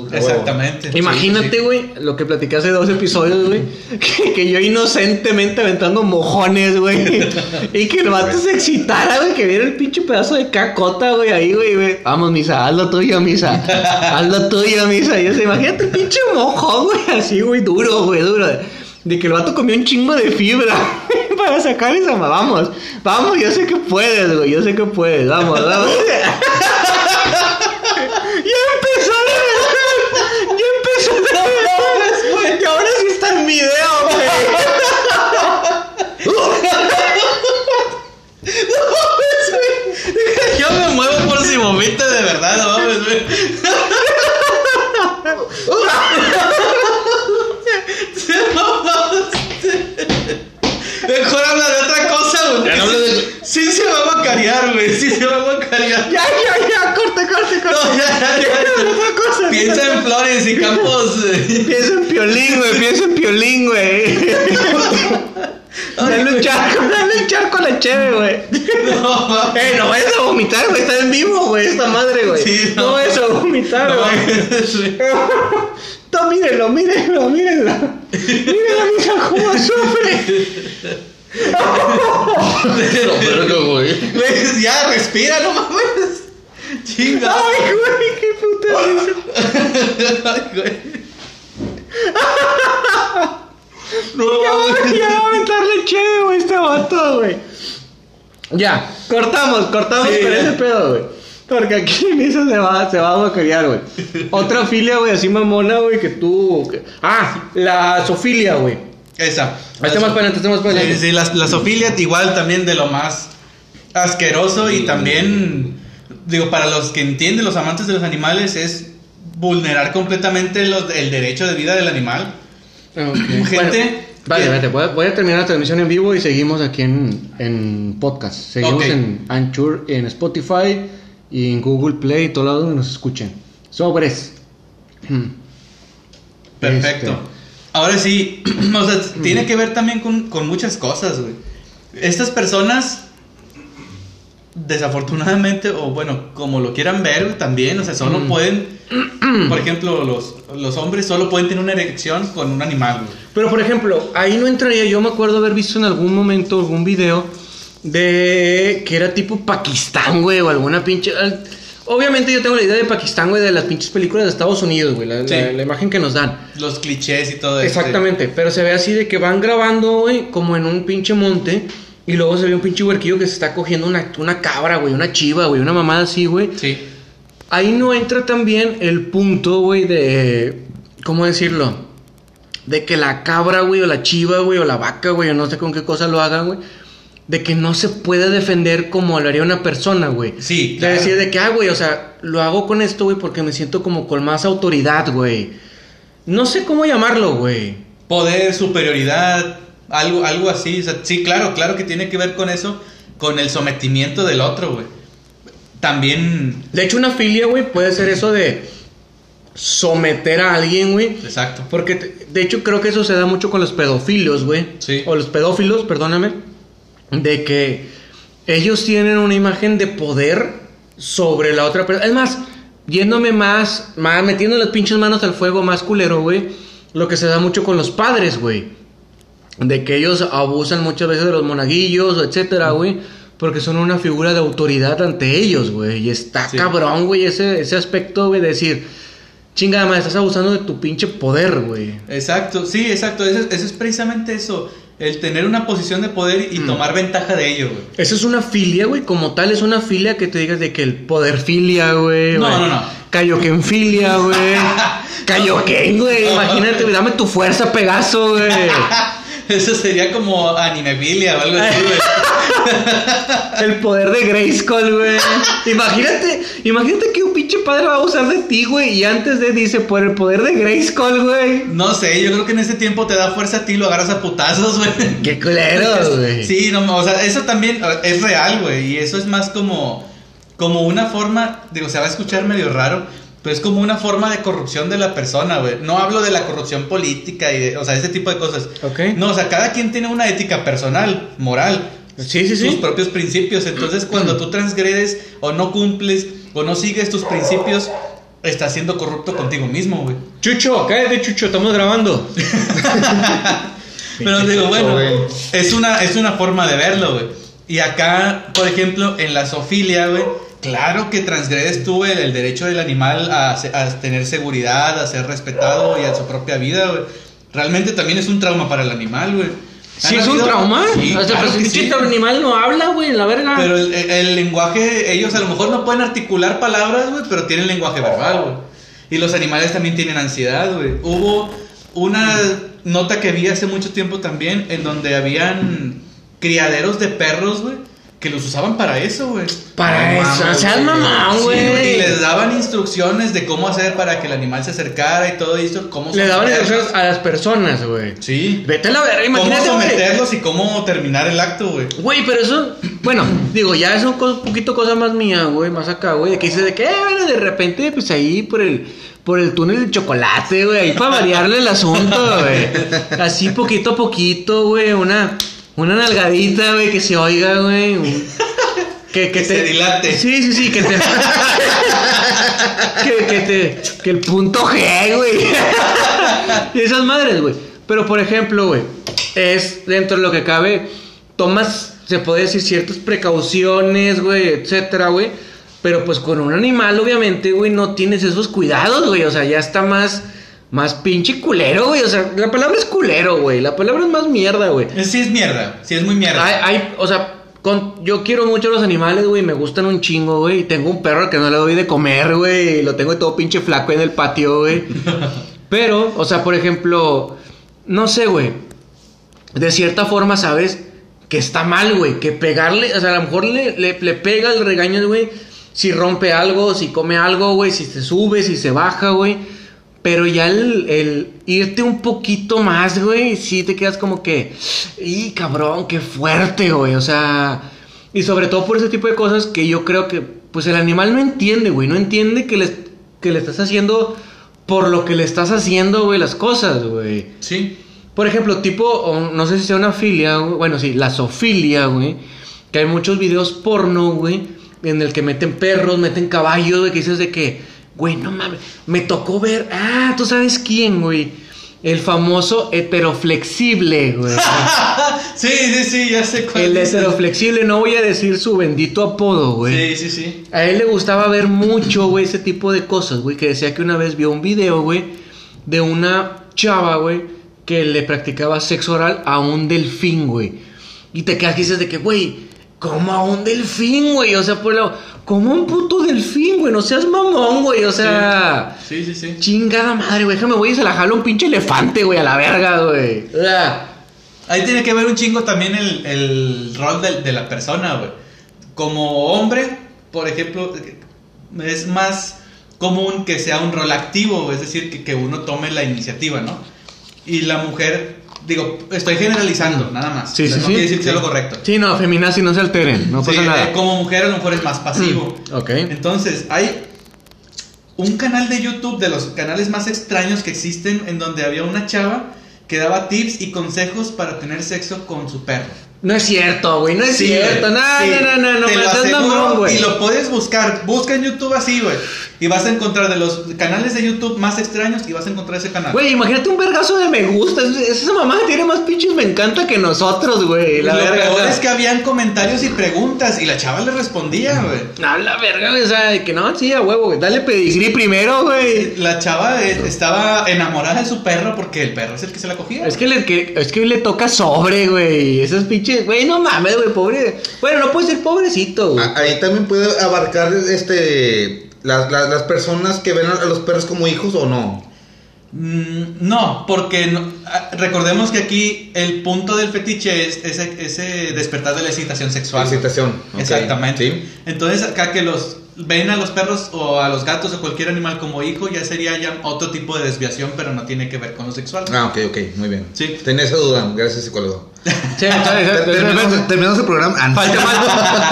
y tu. Exactamente. Imagínate, Sí, sí. güey, lo que platicé hace dos episodios, güey. *laughs* Que, que yo inocentemente aventando mojones, güey. *laughs* Y que el vato se excitara, güey. Que viera el pinche pedazo de cacota, güey, ahí, güey. Vamos, misa, haz lo tuyo, misa. Haz lo tuyo, misa. Y yo imagínate el pinche mojón, güey, así, güey, duro, güey, duro. De que el vato comió un chingo de fibra *laughs* para sacar esa ma- Vamos, vamos, yo sé que puedes, güey. Yo sé que puedes. Vamos, vamos. *laughs* Vomita de verdad, no mames, güey. Se mamaste. Mejor habla de otra cosa, güey. Ya no hables de- Sí se va a guacarear, güey. Sí se va a guacarear. Ya, ya, ya. Corte, corte, corte. No, ya, ya, ya. Otra cosa. Piensa en flores y campos. Piensa en piolín, güey. Piensa en piolín, güey. *laughs* Dale un charco, dale un charco a la cheve, güey. No, Eh, no vayas a vomitar, güey. Está en vivo, güey. Esta madre, güey. Sí, no. no. vayas a vomitar, no, güey. *laughs* sí. No, mírenlo, mírenlo, mírenlo. Mírenlo, mija, cómo sufre. Güey. Ya, respira, no mames. Chinga. Ay, güey, qué puta. Ay, güey. No, Ya ya va a aventarle chévere, güey, este vato, güey. Ya, cortamos, cortamos Sí, con ese pedo, güey. Porque aquí en eso se va, se va a guacarear, güey. Otra filia, güey, así mamona, güey, que tú. que- Ah, la sofilia, güey. Esa. Más para Sí, sí, la, la zoofilia igual también de lo más asqueroso y también, digo, para los que entienden, los amantes de los animales, es vulnerar completamente los- el derecho de vida del animal. Ok. Gente Bueno, vale, vale, voy a, voy a terminar la transmisión en vivo y seguimos aquí en, en podcast. Seguimos en Anchor, en Spotify y en Google Play y todo lado donde nos escuchen. Sobres. *clears throat* Perfecto. Este. Ahora sí, *clears throat* o sea, tiene que ver también con, con muchas cosas, güey. Estas personas, desafortunadamente, o bueno, como lo quieran ver también, o sea, solo Mm. pueden, *clears throat* por ejemplo, los, los hombres solo pueden tener una erección con un animal, güey. Pero por ejemplo, ahí no entraría. Yo me acuerdo haber visto en algún momento algún video de que era tipo Pakistán, güey, o alguna pinche. Obviamente yo tengo la idea de Pakistán, güey, de las pinches películas de Estados Unidos, güey, la, Sí. la- la imagen que nos dan. Los clichés y todo eso. Exactamente, pero se ve así de que van grabando, güey, como en un pinche monte. Y luego se ve un pinche huerquillo que se está cogiendo una, una cabra, güey, una chiva, güey, una mamada así, güey. Sí. Ahí no entra también el punto, güey, de. ¿Cómo decirlo? De que la cabra, güey, o la chiva, güey, o la vaca, güey, o no sé con qué cosa lo hagan, güey. De que no se puede defender como lo haría una persona, güey. Sí, De claro. decir de que, ah, güey, o sea, lo hago con esto, güey, porque me siento como con más autoridad, güey. No sé cómo llamarlo, güey. Poder, superioridad, algo, algo así. o sea, sí, claro, claro que tiene que ver con eso, con el sometimiento del otro, güey. También, De hecho, una filia, güey, puede ser eso de someter a alguien, güey. exacto. Porque, de hecho, creo que eso se da mucho con los pedófilos, güey. Sí. O los pedófilos, perdóname. De que ellos tienen una imagen de poder sobre la otra persona. Es más, yéndome más, más, metiendo las pinches manos al fuego más culero, güey. Lo que se da mucho con los padres, güey. De que ellos abusan muchas veces de los monaguillos, etcétera, güey. Porque son una figura de autoridad ante ellos, güey. Y está Sí. cabrón, güey, ese, ese aspecto, güey, de decir, chingada madre, estás abusando de tu pinche poder, güey. Exacto, sí, exacto. Eso, es- eso es precisamente eso. El tener una posición de poder y tomar ventaja de ello, güey. Esa es una filia, güey. Como tal, es una filia que te digas de que el poder filia, güey. No, güey. no, no. Kaioken filia, güey. *laughs* Kaioken, güey. Imagínate, güey, dame tu fuerza, Pegaso, güey. *laughs* Eso sería como animefilia o algo así, güey. *laughs* *laughs* El poder de Grayskull, güey. Imagínate, imagínate que un pinche padre va a usar de ti, güey. Y antes de dice, por el poder de Grayskull, güey. No sé, yo creo que en ese tiempo te da fuerza a ti y lo agarras a putazos, güey. Qué culero, *laughs* güey. Sí, no, o sea, eso también eh, es real, güey. Y eso es más como, como una forma, digo, se va a escuchar medio raro, pero es como una forma de corrupción de la persona, güey. No hablo de la corrupción política y de, o sea, ese tipo de cosas. Ok. No, o sea, cada quien tiene una ética personal, moral. Sí, sí, sus sí. propios principios. Entonces, cuando tú transgredes o no cumples o no sigues tus principios, estás siendo corrupto contigo mismo, güey. Chucho, cállate, Chucho, estamos grabando. *laughs* Pero digo, bueno, es una, es una forma de verlo, güey. Y acá, por ejemplo, en la zoofilia, güey, claro que transgredes tú el, el derecho del animal a, a tener seguridad, a ser respetado y a su propia vida, güey. Realmente también es un trauma para el animal, güey. Sí, Han es un trauma. Sí, o sea, claro pues que el sí. animal no habla, güey, la verga. Pero el- el lenguaje, ellos a lo mejor no pueden articular palabras, güey, pero tienen lenguaje verbal, güey. Y los animales también tienen ansiedad, güey. Hubo una nota que vi hace mucho tiempo también en donde habían criaderos de perros, güey, que los usaban para eso, güey. Para eso, seas güey. mamón, Sí, güey. y les daban instrucciones de cómo hacer para que el animal se acercara y todo esto, cómo Le daban instrucciones a las personas, güey. Sí. Vete a la verga, Cómo imagínate, güey. someterlos y cómo terminar el acto, güey. Güey, pero eso, bueno, digo, ya es un poquito cosa más mía, güey, más acá, güey, de que dice de que, eh, bueno, de repente, pues ahí por el, por el túnel de chocolate, güey, ahí para variarle el asunto, güey. Así poquito a poquito, güey, una, Una nalgadita, güey, que se oiga, güey. un- *laughs* Que, Que se dilate. Sí, sí, sí, que te. *laughs* que, que te. Que el punto G, güey. y *laughs* esas madres, güey. Pero por ejemplo, güey, es dentro de lo que cabe, tomas, se puede decir, ciertas precauciones, güey, etcétera, güey. Pero pues con un animal, obviamente, güey, no tienes esos cuidados, güey. O sea, ya está más. Más pinche culero, güey. O sea, la palabra es culero, güey. La palabra es más mierda, güey. Sí es mierda, sí es muy mierda. Hay, hay, o sea, con- yo quiero mucho los animales, güey, me gustan un chingo, güey. Y tengo un perro que no le doy de comer, güey. Y lo tengo todo pinche flaco en el patio, güey. *laughs* Pero, o sea, por ejemplo, no sé, güey. De cierta forma, ¿sabes? Que está mal, güey. Que pegarle, o sea, a lo mejor le, le, le pega el regaño, güey. Si rompe algo, si come algo, güey. Si se sube, si se baja, güey. Pero ya el, el irte un poquito más, güey, sí te quedas como que, y cabrón, qué fuerte, güey, o sea, y sobre todo por ese tipo de cosas que yo creo que, pues el animal no entiende, güey, no entiende que le, que le estás haciendo por lo que le estás haciendo, güey, las cosas, güey. Sí. Por ejemplo, tipo, no sé si sea una filia, güey, bueno, sí, la zoofilia, güey, que hay muchos videos porno, güey, en el que meten perros, meten caballos, güey, que dices de que, güey, no mames, me tocó ver, ah, tú sabes quién, güey, el famoso heteroflexible, güey. *laughs* sí, sí, sí, ya sé cuál el heteroflexible, no voy a decir su bendito apodo, güey. Sí, sí, sí. A él le gustaba ver mucho, güey, ese tipo de cosas, güey. Que decía que una vez vio un video, güey, de una chava, güey, que le practicaba sexo oral a un delfín, güey. Y te quedas que dices de que, güey, ¿cómo a un delfín, güey? O sea, por lo, como un puto delfín, güey. No seas mamón, güey. O sea, Sí, sí, sí. chingada madre, güey. Déjame, güey, se la jala un pinche elefante, güey, a la verga, güey. Ah. Ahí tiene que ver un chingo también el, el rol de, de la persona, güey. Como hombre, por ejemplo, es más común que sea un rol activo, es decir, que, que uno tome la iniciativa, ¿no? Y la mujer, digo, estoy generalizando, nada más. Sí, O sea, sí, no sí. quiere decir que sea lo correcto. Sí, no, feminazi, no se alteren. No pasa nada. eh, como mujer a lo mejor es más pasivo. Mm, ok. Entonces, hay un canal de YouTube de los canales más extraños que existen en donde había una chava que daba tips y consejos para tener sexo con su perro. No es cierto, güey. No es cierto. No, no, no, no, no. Te me lo estás mamón, güey. Y lo puedes buscar. Busca en YouTube así, güey. Y vas a encontrar de los canales de YouTube más extraños y vas a encontrar ese canal. Güey, imagínate un vergazo de me gusta. Es- Esa mamá tiene más pinches me encanta que nosotros, güey. La lo verga. peor o sea. es que habían comentarios y preguntas y la chava le respondía, güey. No, la verga, güey. O sea, que no, sí, a huevo, güey. Dale pedigrí primero, güey. La chava eh, estaba enamorada de su perro porque el perro es el que se la cogía. Es que, le, que, es que le toca sobre, güey. Esos pinches. Güey, no mames, güey, pobre. Bueno, no puede ser pobrecito, güey. A- Ahí también puede abarcar este las, las, las personas que ven a a los perros como hijos o no. Mm, No, porque no- ah, recordemos que aquí el punto del fetiche es ese, ese despertar de la excitación sexual. Excitación, Exactamente. sí. Entonces acá que los ven a los perros o a los gatos o cualquier animal como hijo ya sería ya otro tipo de desviación, pero no tiene que ver con lo sexual. Ah, ok, ok, muy bien. Sí. Tenía esa duda, gracias psicólogo. Sí, *laughs* Terminamos, el programa. Ah. Falta,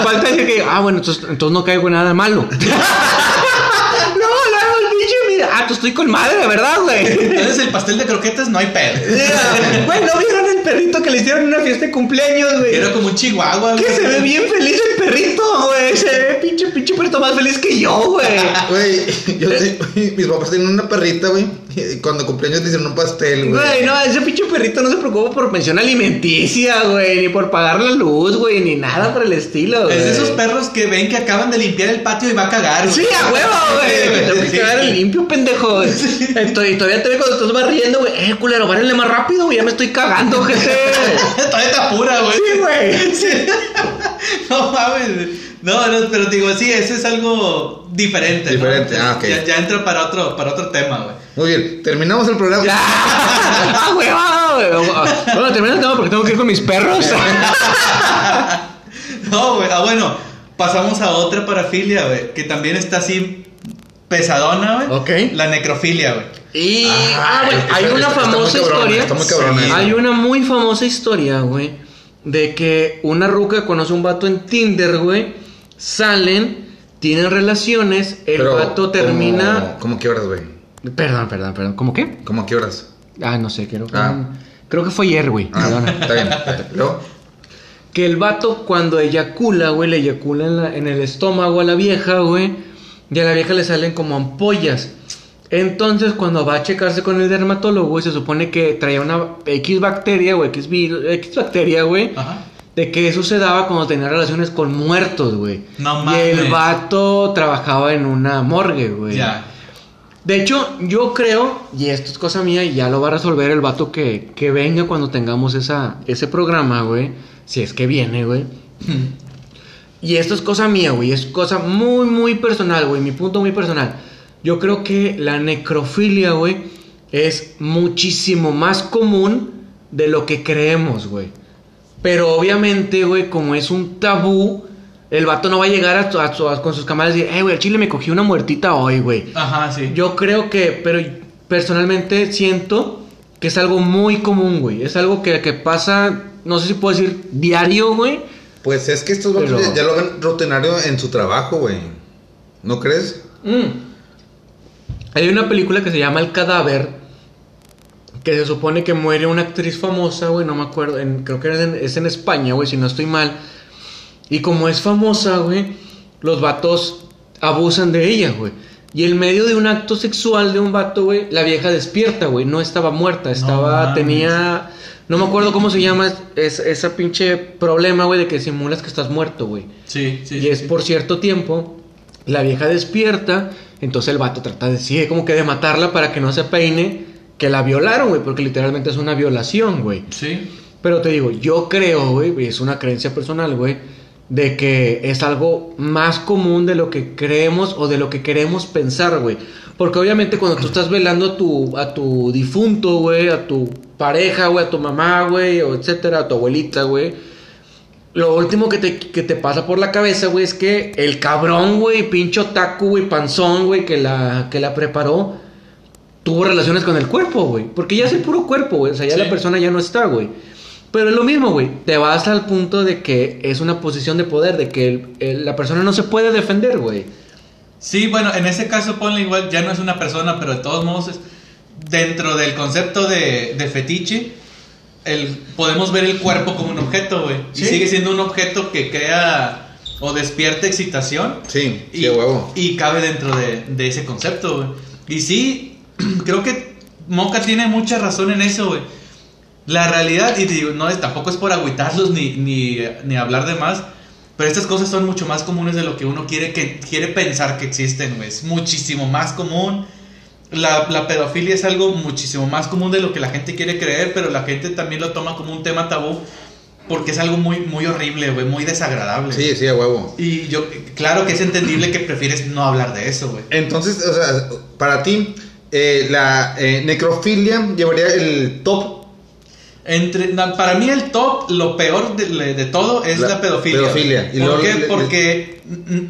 falta, que, ah, bueno, entonces, entonces no caigo en nada malo. *laughs* tú estoy con madre, de verdad, güey. Entonces el pastel de croquetas no hay pedo. *laughs* Güey, ¿no vieron el perrito que le hicieron en una fiesta de cumpleaños, güey? Era como un chihuahua. Que güey. se ve bien feliz el perrito, güey. Se ve pinche, pinche perrito más feliz que yo, güey. *laughs* Güey, yo sí- *laughs* mis papás tenían una perrita, güey. Y *laughs* Cuando cumpleaños le hicieron un pastel, güey. Güey, no, ese pinche perrito no se preocupa por pensión alimenticia, güey, ni por pagar la luz, güey, ni nada por el estilo, güey. Es de esos perros que ven que acaban de limpiar el patio y va a cagar. güey. Sí, a huevo, güey. Te voy a quedar el limpio, pendejo. *laughs* Estoy, todavía te ve cuando estás barriendo, güey. Eh, culero, bárrenle más rápido, güey. Ya me estoy cagando, gente. *laughs* Todavía te apura, güey. Sí, güey. Sí. No mames. No, no, pero digo, sí, eso es algo diferente. ¿no? Diferente, ah, ok. Ya, ya entra para otro, para otro tema, güey. Muy bien, terminamos el programa. Ya. *laughs* Ah, güey, ah, güey. Bueno, termina el tema porque tengo que ir con mis perros. *laughs* No, güey. Ah, bueno, pasamos a otra parafilia, güey, que también está así pesadona, güey. Ok. La necrofilia, güey. Y Ah, ah, está- hay está- una está muy famosa cabrona, historia. está muy cabrona Sí. Hay una muy famosa historia, güey, de que una ruca conoce a un vato en Tinder, güey, salen, tienen relaciones, el Pero, vato termina... ¿Cómo, cómo qué horas, güey? Perdón, perdón, perdón, ¿cómo qué? ¿Cómo qué horas? Ah, no sé, creo que... Ah. Creo que fue ayer, güey. Ah, Perdona. está bien. Luego, que el vato cuando eyacula, güey, le eyacula en, la- en el estómago a la vieja, güey, y a la vieja le salen como ampollas. Entonces, cuando va a checarse con el dermatólogo, güey, se supone que traía una X bacteria, güey, X, vir- X bacteria, güey, Ajá. de que eso se daba cuando tenía relaciones con muertos, güey. No Y el mames. vato trabajaba en una morgue, güey. Ya. De hecho, yo creo, y esto es cosa mía, y ya lo va a resolver el vato que, que venga cuando tengamos esa, ese programa, güey. Si es que viene, güey. *laughs* Y esto es cosa mía, güey. Es cosa muy, muy personal, güey. Mi punto muy personal. Yo creo que la necrofilia, güey, es muchísimo más común de lo que creemos, güey. Pero obviamente, güey, como es un tabú, el vato no va a llegar a, su- a su- a- con sus camaradas y decir, eh, güey, al chile me cogí una muertita hoy, güey. Ajá, sí. Yo creo que, pero personalmente siento que es algo muy común, güey. Es algo que, que pasa, no sé si puedo decir diario, güey. Pues es que estos vatos Pero- ya- ya lo ven rutinario en su trabajo, güey. ¿No crees? Mm. Hay una película que se llama El cadáver, que se supone que muere una actriz famosa, güey, no me acuerdo, en- creo que es en, es en España, güey, si no estoy mal. Y como es famosa, güey, los vatos abusan de ella, güey. Y en medio de un acto sexual de un vato, güey, la vieja despierta, güey, no estaba muerta, estaba, tenía, no me acuerdo cómo se llama es, esa pinche problema, güey, de que simulas que estás muerto, güey. Sí, sí. Y es sí. por cierto tiempo, la vieja despierta, entonces el vato trata de, sí, como que de matarla para que no se peine, que la violaron, güey, porque literalmente es una violación, güey. Sí. Pero te digo, yo creo, güey, es una creencia personal, güey, de que es algo más común de lo que creemos o de lo que queremos pensar, güey. Porque obviamente cuando tú estás velando a tu, a tu difunto, güey, a tu pareja, güey, a tu mamá, güey, o etcétera, a tu abuelita, güey. Lo último que te, que te pasa por la cabeza, güey, es que el cabrón, güey, pincho taco, güey, panzón, güey, que la, que la preparó, tuvo relaciones con el cuerpo, güey. Porque ya es el puro cuerpo, güey. O sea, ya Sí. la persona ya no está, güey. Pero es lo mismo, güey. Te vas al punto de que es una posición de poder, de que el- el- la persona no se puede defender, güey. Sí, bueno, en ese caso ponle igual, ya no es una persona, pero de todos modos es dentro del concepto de, de fetiche, el, podemos ver el cuerpo como un objeto, güey. Sí. Y sigue siendo un objeto que crea o despierta excitación. Sí, y, a huevo. y cabe dentro de, de ese concepto, güey. Y sí, *clears throat* creo que Moca tiene mucha razón en eso, güey. La realidad, y digo, no es, tampoco es por agüitarlos ni, ni, ni hablar de más, pero estas cosas son mucho más comunes de lo que uno quiere, que, quiere pensar que existen, güey. Es muchísimo más común. La, la pedofilia es algo muchísimo más común de lo que la gente quiere creer, pero la gente también lo toma como un tema tabú porque es algo muy, muy horrible, güey, muy desagradable. Sí, sí, a huevo. Y yo, claro que es entendible que prefieres no hablar de eso, güey. Entonces, o sea, para ti, eh, la eh, necrofilia llevaría el top. Entre, na- para mí el top, lo peor de, de todo es La la, pedofilia. pedofilia. güey. Y ¿Por qué? le- Porque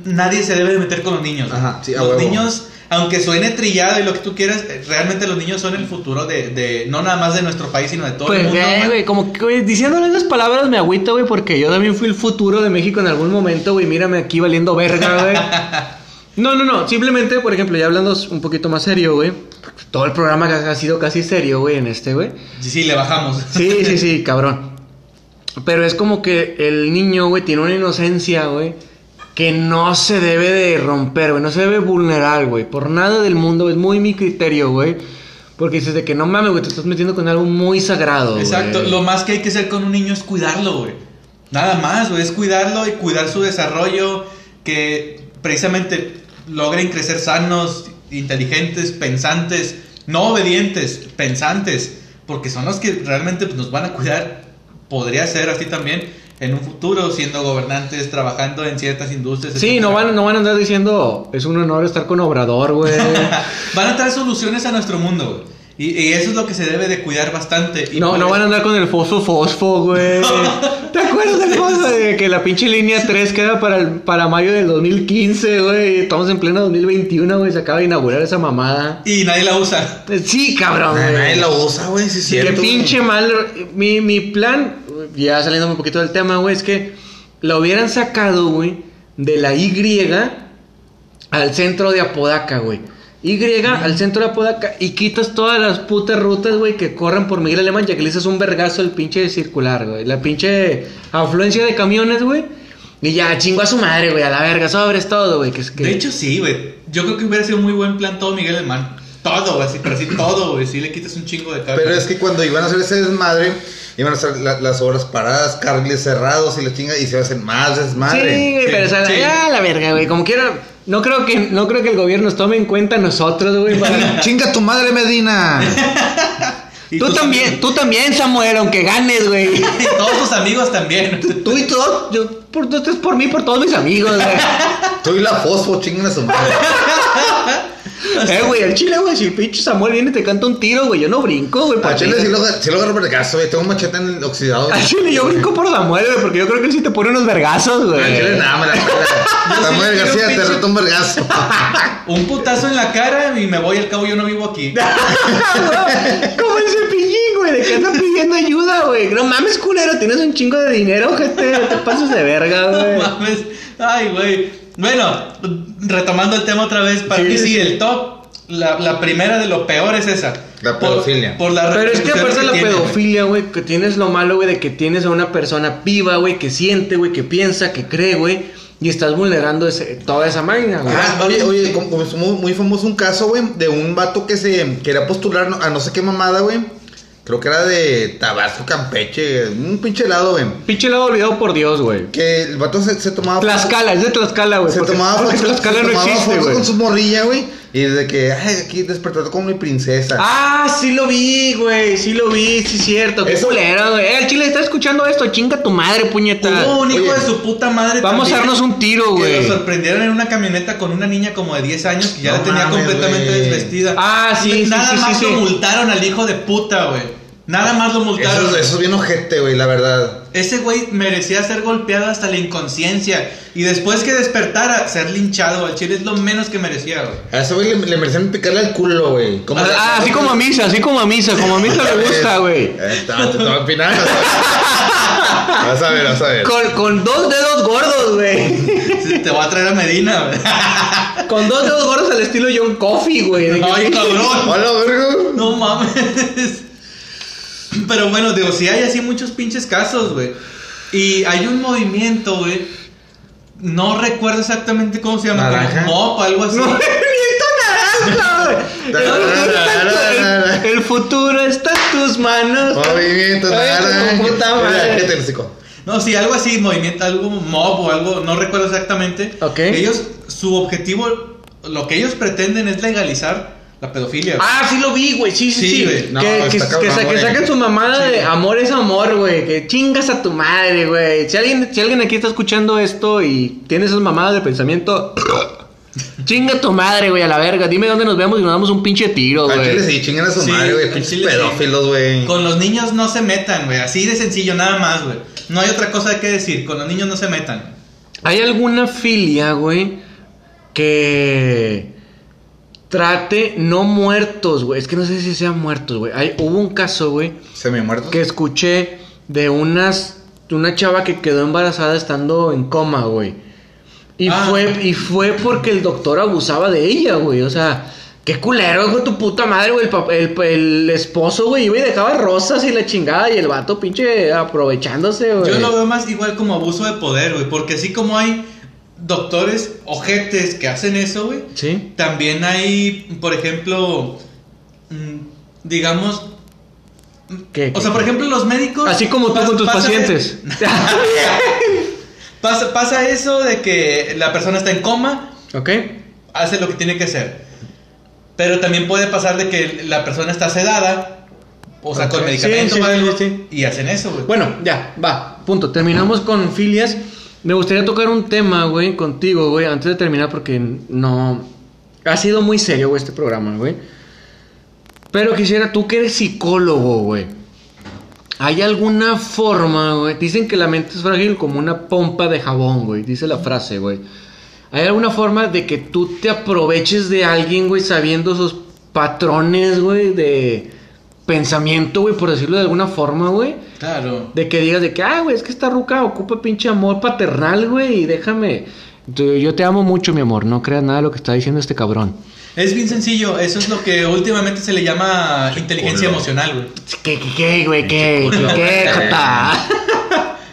nadie se debe de meter con los niños. Ajá, sí, a los huevo. niños, aunque suene trillado y lo que tú quieras, eh, realmente los niños son el futuro de, de no nada más de nuestro país, sino de todo el Pues, mundo. eh, güey. güey, como que, diciéndole esas palabras me agüita, güey, porque yo también fui el futuro de México en algún momento, güey. Mírame aquí valiendo verga, güey. *laughs* No, no, no. Simplemente, por ejemplo, ya hablando un poquito más serio, güey. Todo el programa ha sido casi serio, güey, en este, güey. Sí, sí, le bajamos. Sí, sí, sí, *laughs* cabrón. Pero es como que el niño, güey, tiene una inocencia, güey, que no se debe de romper, güey, no se debe vulnerar, güey, por nada del mundo, es muy mi criterio, güey. Porque dices de que no mames, güey, te estás metiendo con algo muy sagrado. Exacto, lo más que hay que hacer con un niño es cuidarlo, güey. Nada más, güey, es cuidarlo y cuidar su desarrollo, que precisamente logren crecer sanos, inteligentes, pensantes, no obedientes, pensantes, porque son los que realmente pues, nos van a cuidar, podría ser así también en un futuro, siendo gobernantes, trabajando en ciertas industrias. Sí, etcétera. no van, no van a andar diciendo, es un honor estar con Obrador, güey. *laughs* Van a traer soluciones a nuestro mundo, güey. Y, y eso es lo que se debe de cuidar bastante. Y No, no eso- van a andar con el fosfo fosfo, güey. *laughs* ¿Te acuerdas del cosa de que la pinche línea 3 queda para, el- para mayo del 2015, güey? Estamos en pleno 2021, güey. Se acaba de inaugurar esa mamada. Y nadie la usa. Eh, Sí, cabrón, Nadie la usa, güey, sí Qué pinche mal. Mi, mi plan, ya saliendo un poquito del tema, güey, es que la hubieran sacado, güey, de la Y al centro de Apodaca, güey. Y al centro de Apodaca y quitas todas las putas rutas, güey, que corren por Miguel Alemán, ya que le haces un vergazo el pinche circular, güey. La pinche afluencia de camiones, güey. Y ya, chingo a su madre, güey, a la verga, sobres todo, güey. Que es que... De hecho, sí, güey. Yo creo que hubiera sido muy buen plan todo Miguel Alemán. Todo, güey, así, pero así todo, güey. Sí le quitas un chingo de carga. Pero es que cuando iban a hacer ese desmadre, iban a hacer la- las obras paradas, carriles cerrados y la chinga, y se va a hacer más desmadre. Sí, güey, Sí, pero o sea, sí. ya la verga, güey. Como quiera, no creo que, no creo que el gobierno nos tome en cuenta a nosotros, güey. para- *laughs* ¡Chinga tu madre, Medina! *laughs* Tú también, amigos- tú también, Samuel, aunque ganes, güey. *laughs* Y todos tus amigos también. Tú y todos, yo, por, tú estás por mí, por todos mis amigos, güey. Tú y la fosfo, chingan a su madre. Eh, güey, el chile, güey, si el pinche Samuel viene y te canta un tiro, güey, yo no brinco, güey. A por Chile sí lo, sí lo agarro caso, güey. Tengo un machete en el oxidado. Al chile yo brinco por Samuel, güey, porque yo creo que él sí te pone unos vergazos, güey. A Chile nada, me la pela. *laughs* Samuel García te pinche- reto un vergazo. *laughs* Un putazo en la cara y me voy, al cabo yo no vivo aquí. *laughs* Como el cepillín, güey, de que anda pidiendo ayuda, güey. No mames, culero, tienes un chingo de dinero, gente. No te pases de verga, No güey. mames. Ay, güey. Bueno, retomando el tema otra vez, para Sí, mí sí, sí, sí. el top, la, la primera de lo peor es esa. La Por- pedofilia. Por, la Pero es que aparte de la tiene, pedofilia, güey, que tienes lo malo, güey, de que tienes a una persona viva, güey, que siente, güey, que piensa, que cree, güey, y estás vulnerando ese- toda esa máquina, güey. Ah, oye, oye, como, como es muy, muy famoso un caso, güey, de un vato que se quería postular a no sé qué mamada, güey. Creo que era de Tabasco, Campeche, un pinche helado, güey. Pinche lado olvidado por Dios, güey. Que el vato se, se tomaba Tlaxcala, es de Tlaxcala, güey. Se porque- tomaba porque fotos, Tlaxcala se no tomaba existe, fotos güey. con su morrilla, güey. Y desde que, ay, aquí despertando como mi princesa. Ah, sí lo vi, güey, sí lo vi, sí es cierto. Qué Eso- culero, güey. Eh, el chile está escuchando esto, chinga tu madre, puñeta. Hubo un hijo Oye, de su puta madre. Vamos a darnos un tiro, Que güey. lo sorprendieron en una camioneta con una niña como de 10 años que ya No la tenía mames, completamente desvestida. Ah, sí, sí, Nada sí, sí, más sí. lo multaron al hijo de puta, güey. Nada más lo multaron. Eso, eso es bien ojete, güey, la verdad. Ese güey merecía ser golpeado hasta la inconsciencia. Y después que despertara, ser linchado. Al chile es lo menos que merecía, güey. A ese güey le, le merecían picarle al culo, güey. Como- Ah, así como a misa, así como a misa, como a misa le *laughs* gusta, güey. Eh, Está, te estaba opinando. Vas a ver, vas a ver. Con, con dos dedos gordos, güey. Te voy a traer a Medina, güey. *laughs* Con dos dedos gordos al estilo John Coffee, güey. Ay, cabrón. Hola, verga. No mames. *laughs* Pero bueno, digo, sí hay así muchos pinches casos, güey. Y hay un movimiento, güey. No recuerdo exactamente cómo se llama. Naranja. Como MOP, algo así. *laughs* ¡Movimiento naranja, güey! El futuro está en tu- El futuro está en tus manos. Movimiento naranja. puta. No, sí, algo así, movimiento, algo MOB o algo, no recuerdo exactamente. Ok. Ellos, su objetivo, lo que ellos pretenden es legalizar la pedofilia. güey. Ah, sí lo vi, güey. Sí, sí, Sí, sí. güey. No, que, que, está que cabrón, sa- que güey. saquen su mamada Sí. de amor es amor, güey. Que chingas a tu madre, güey. Si alguien, si alguien aquí está escuchando esto y tiene esas mamadas de pensamiento, *coughs* chinga a tu madre, güey, a la verga. Dime dónde nos vemos y nos damos un pinche tiro, Al chile güey. sí, chingan a su Sí, madre, güey. Pinches pedófilos, güey. Con los niños no se metan, güey. Así de sencillo, nada más, güey. No hay otra cosa que decir. Con los niños no se metan. ¿Hay alguna filia, güey, que trate no muertos, güey? Es que no sé si sean muertos, güey. Hay- Hubo un caso, güey, Se me muerto. que escuché de unas de una chava que quedó embarazada estando en coma, güey. Y Ah. fue y fue porque el doctor abusaba de ella, güey. O sea, qué culero, hijo de tu puta madre, güey. El, el esposo, güey, iba y dejaba rosas y la chingada y el vato pinche aprovechándose, güey. Yo lo veo más igual como abuso de poder, güey. Porque así como hay doctores ojetes que hacen eso, güey. Sí. También hay, por ejemplo, mm, digamos, ¿Qué, o sea, por ejemplo, los médicos. Así como tú con tus pacientes. *laughs* Pasa, pasa eso de que la persona está en coma, ¿Ok? hace lo que tiene que hacer. Pero también puede pasar de que la persona está sedada, o sea, Ok. con medicamentos Sí, sí, sí. y hacen eso, güey. Bueno, ya, va, punto. Terminamos con filias. Me gustaría tocar un tema, güey, contigo, güey, antes de terminar porque no... Ha sido muy serio, güey, este programa, güey. Pero quisiera, tú que eres psicólogo, güey. ¿Hay alguna forma, güey? Dicen que la mente es frágil como una pompa de jabón, güey. Dice la frase, güey. ¿Hay alguna forma de que tú te aproveches de alguien, güey, sabiendo sus patrones, güey, de pensamiento, güey, por decirlo de alguna forma, güey? Claro. De que digas de que, ah, güey, es que esta ruca ocupa pinche amor paternal, güey, y déjame. Yo te amo mucho, mi amor, no creas nada de lo que está diciendo este cabrón. Es bien sencillo, eso es lo que últimamente se le llama inteligencia culo. emocional, güey. ¿Qué, qué, qué, güey? ¿Qué? ¿Qué, qué, *laughs* jota?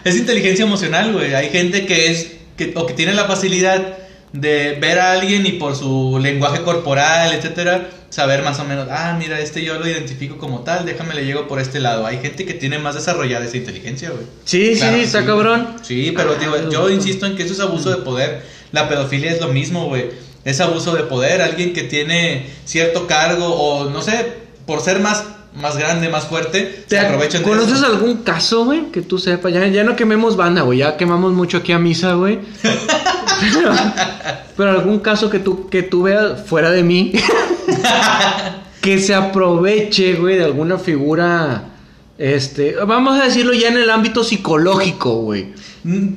Es inteligencia emocional, güey. Hay gente que es que, o que tiene la facilidad de ver a alguien y por su lenguaje corporal, etcétera, saber más o menos, ah, mira, este yo lo identifico como tal, déjame le llego por este lado. Hay gente que tiene más desarrollada esa inteligencia, güey. Sí, sí, está sí, cabrón. Sí, pero digo, yo insisto en que eso es abuso de poder. La pedofilia es lo mismo, güey. Es abuso de poder. Alguien que tiene cierto cargo o no sé, por ser más, más grande, más fuerte, se ¿Te aprovechan de ¿Conoces eso. algún caso, güey? Que tú sepas. Ya, ya no quememos banda, güey. Ya quemamos mucho aquí a misa, güey. *laughs* pero, *laughs* pero algún caso que tú, que tú veas fuera de mí. *laughs* que se aproveche, güey, de alguna figura. Este. Vamos a decirlo ya en el ámbito psicológico, güey. Mm,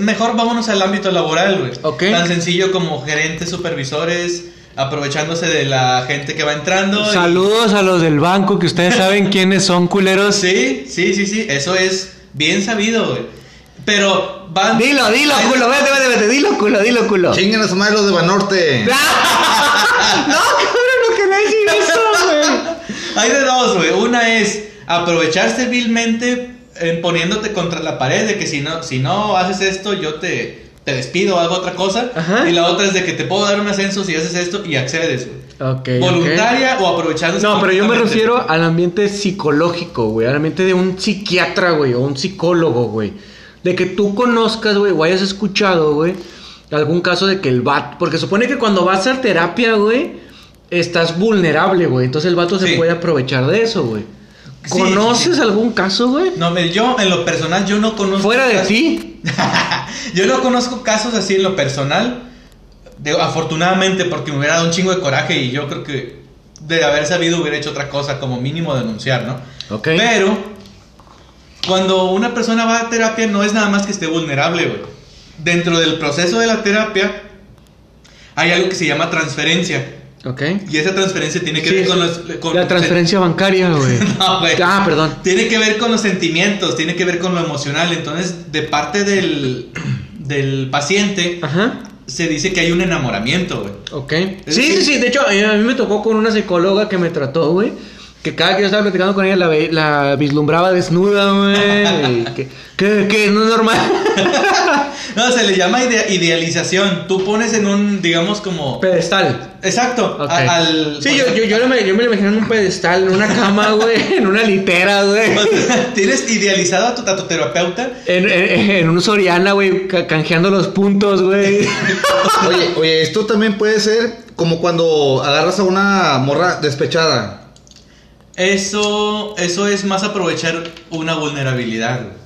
Mejor vámonos al ámbito laboral, güey. Tan sencillo como gerentes, supervisores, aprovechándose de la gente que va entrando. y- Saludos a los del banco que ustedes saben quiénes son culeros. Sí, sí, sí, sí. Eso es bien sabido, güey. Pero van. Dilo, dilo, culo, vete, vete, vete, dilo, culo, dilo, culo. Chinguen a su madre los de Banorte. *laughs* No, cabrón, no quería decir eso, güey. Hay de dos, güey. Una es aprovecharse vilmente eh, poniéndote contra la pared de que si no, si no haces esto, yo te, te despido o hago otra cosa. Ajá. Y la otra es de que te puedo dar un ascenso si haces esto y accedes, güey. Voluntaria o aprovechándose. No, pero yo me refiero al ambiente psicológico, güey. Al ambiente de un psiquiatra, güey, o un psicólogo, güey. De que tú conozcas, güey, o hayas escuchado, güey, algún caso de que el vato. Porque supone que cuando vas a terapia, güey, estás vulnerable, güey. Entonces el vato se puede aprovechar de eso, güey. Sí, ¿Conoces sí, algún caso, güey? No, me- yo en lo personal yo no conozco. Fuera de ti. *laughs* yo no conozco casos así en lo personal. De, afortunadamente, porque me hubiera dado un chingo de coraje y yo creo que de haber sabido hubiera hecho otra cosa, como mínimo denunciar, ¿no? Ok. Pero cuando una persona va a terapia no es nada más que esté vulnerable, güey. Dentro del proceso de la terapia hay algo que se llama transferencia. Ok. Y esa transferencia tiene que Sí, ver con los... con- La transferencia bancaria, *laughs* güey. No, güey. Ah, perdón. Tiene que ver con los sentimientos, tiene que ver con lo emocional. Entonces, de parte del, del paciente, Ajá. se dice que hay un enamoramiento, güey. Ok. Sí, sí, sí. De hecho, a mí me tocó con una psicóloga que me trató, güey. Que cada que yo estaba platicando con ella la, ve- la vislumbraba desnuda, güey. que, que, que no es normal. *laughs* No, se le llama ide- idealización. Tú pones en un, digamos, como. pedestal. Exacto. Ok. a- al, sí, yo, yo, yo, me, yo me lo imaginé en un pedestal, en una cama, *laughs* güey. En una litera, güey. Tienes idealizado a tu, a tu terapeuta. En, en, en un Soriana, güey, ca- canjeando los puntos, güey. *laughs* Oye, oye, esto también puede ser como cuando agarras a una morra despechada. Eso, eso es más aprovechar una vulnerabilidad. güey.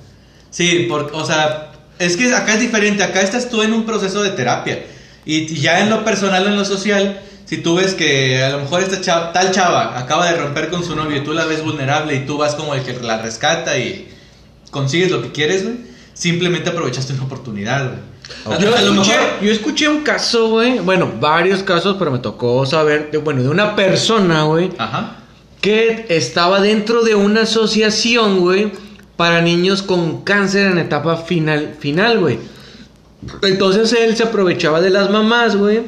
Sí, porque, o sea, es que acá es diferente. Acá estás tú en un proceso de terapia. Y ya en lo personal, en lo social, si tú ves que a lo mejor esta chava, tal chava acaba de romper con su novio y tú la ves vulnerable y tú vas como el que la rescata y consigues lo que quieres, güey, simplemente aprovechaste una oportunidad, güey. Escuché, yo escuché un caso, güey. Bueno, varios casos, pero me tocó saber, de, bueno, de una persona, güey. Ajá. Que estaba dentro de una asociación, güey, para niños con cáncer en etapa final, final, güey. Entonces él se aprovechaba de las mamás, güey,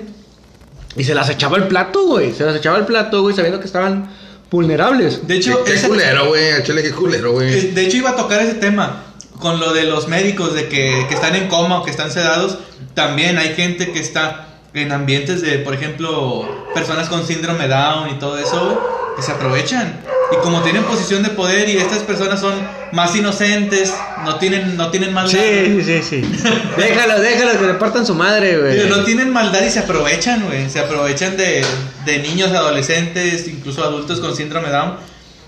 y se las echaba al plato, güey. Se las echaba al plato, güey, sabiendo que estaban vulnerables. De hecho, Qué, culero, güey. Échale qué culero, güey. Eh, De hecho, iba a tocar ese tema con lo de los médicos, de que, que están en coma o que están sedados. También hay gente que está en ambientes de, por ejemplo, personas con síndrome Down y todo eso, güey, que se aprovechan. Y como tienen posición de poder y estas personas son más inocentes, no tienen, no tienen maldad. Sí, sí, sí, *laughs* sí. déjalo, déjalo, que le partan su madre, güey. No tienen maldad y se aprovechan, güey. Se aprovechan de, de niños, adolescentes, incluso adultos con síndrome Down.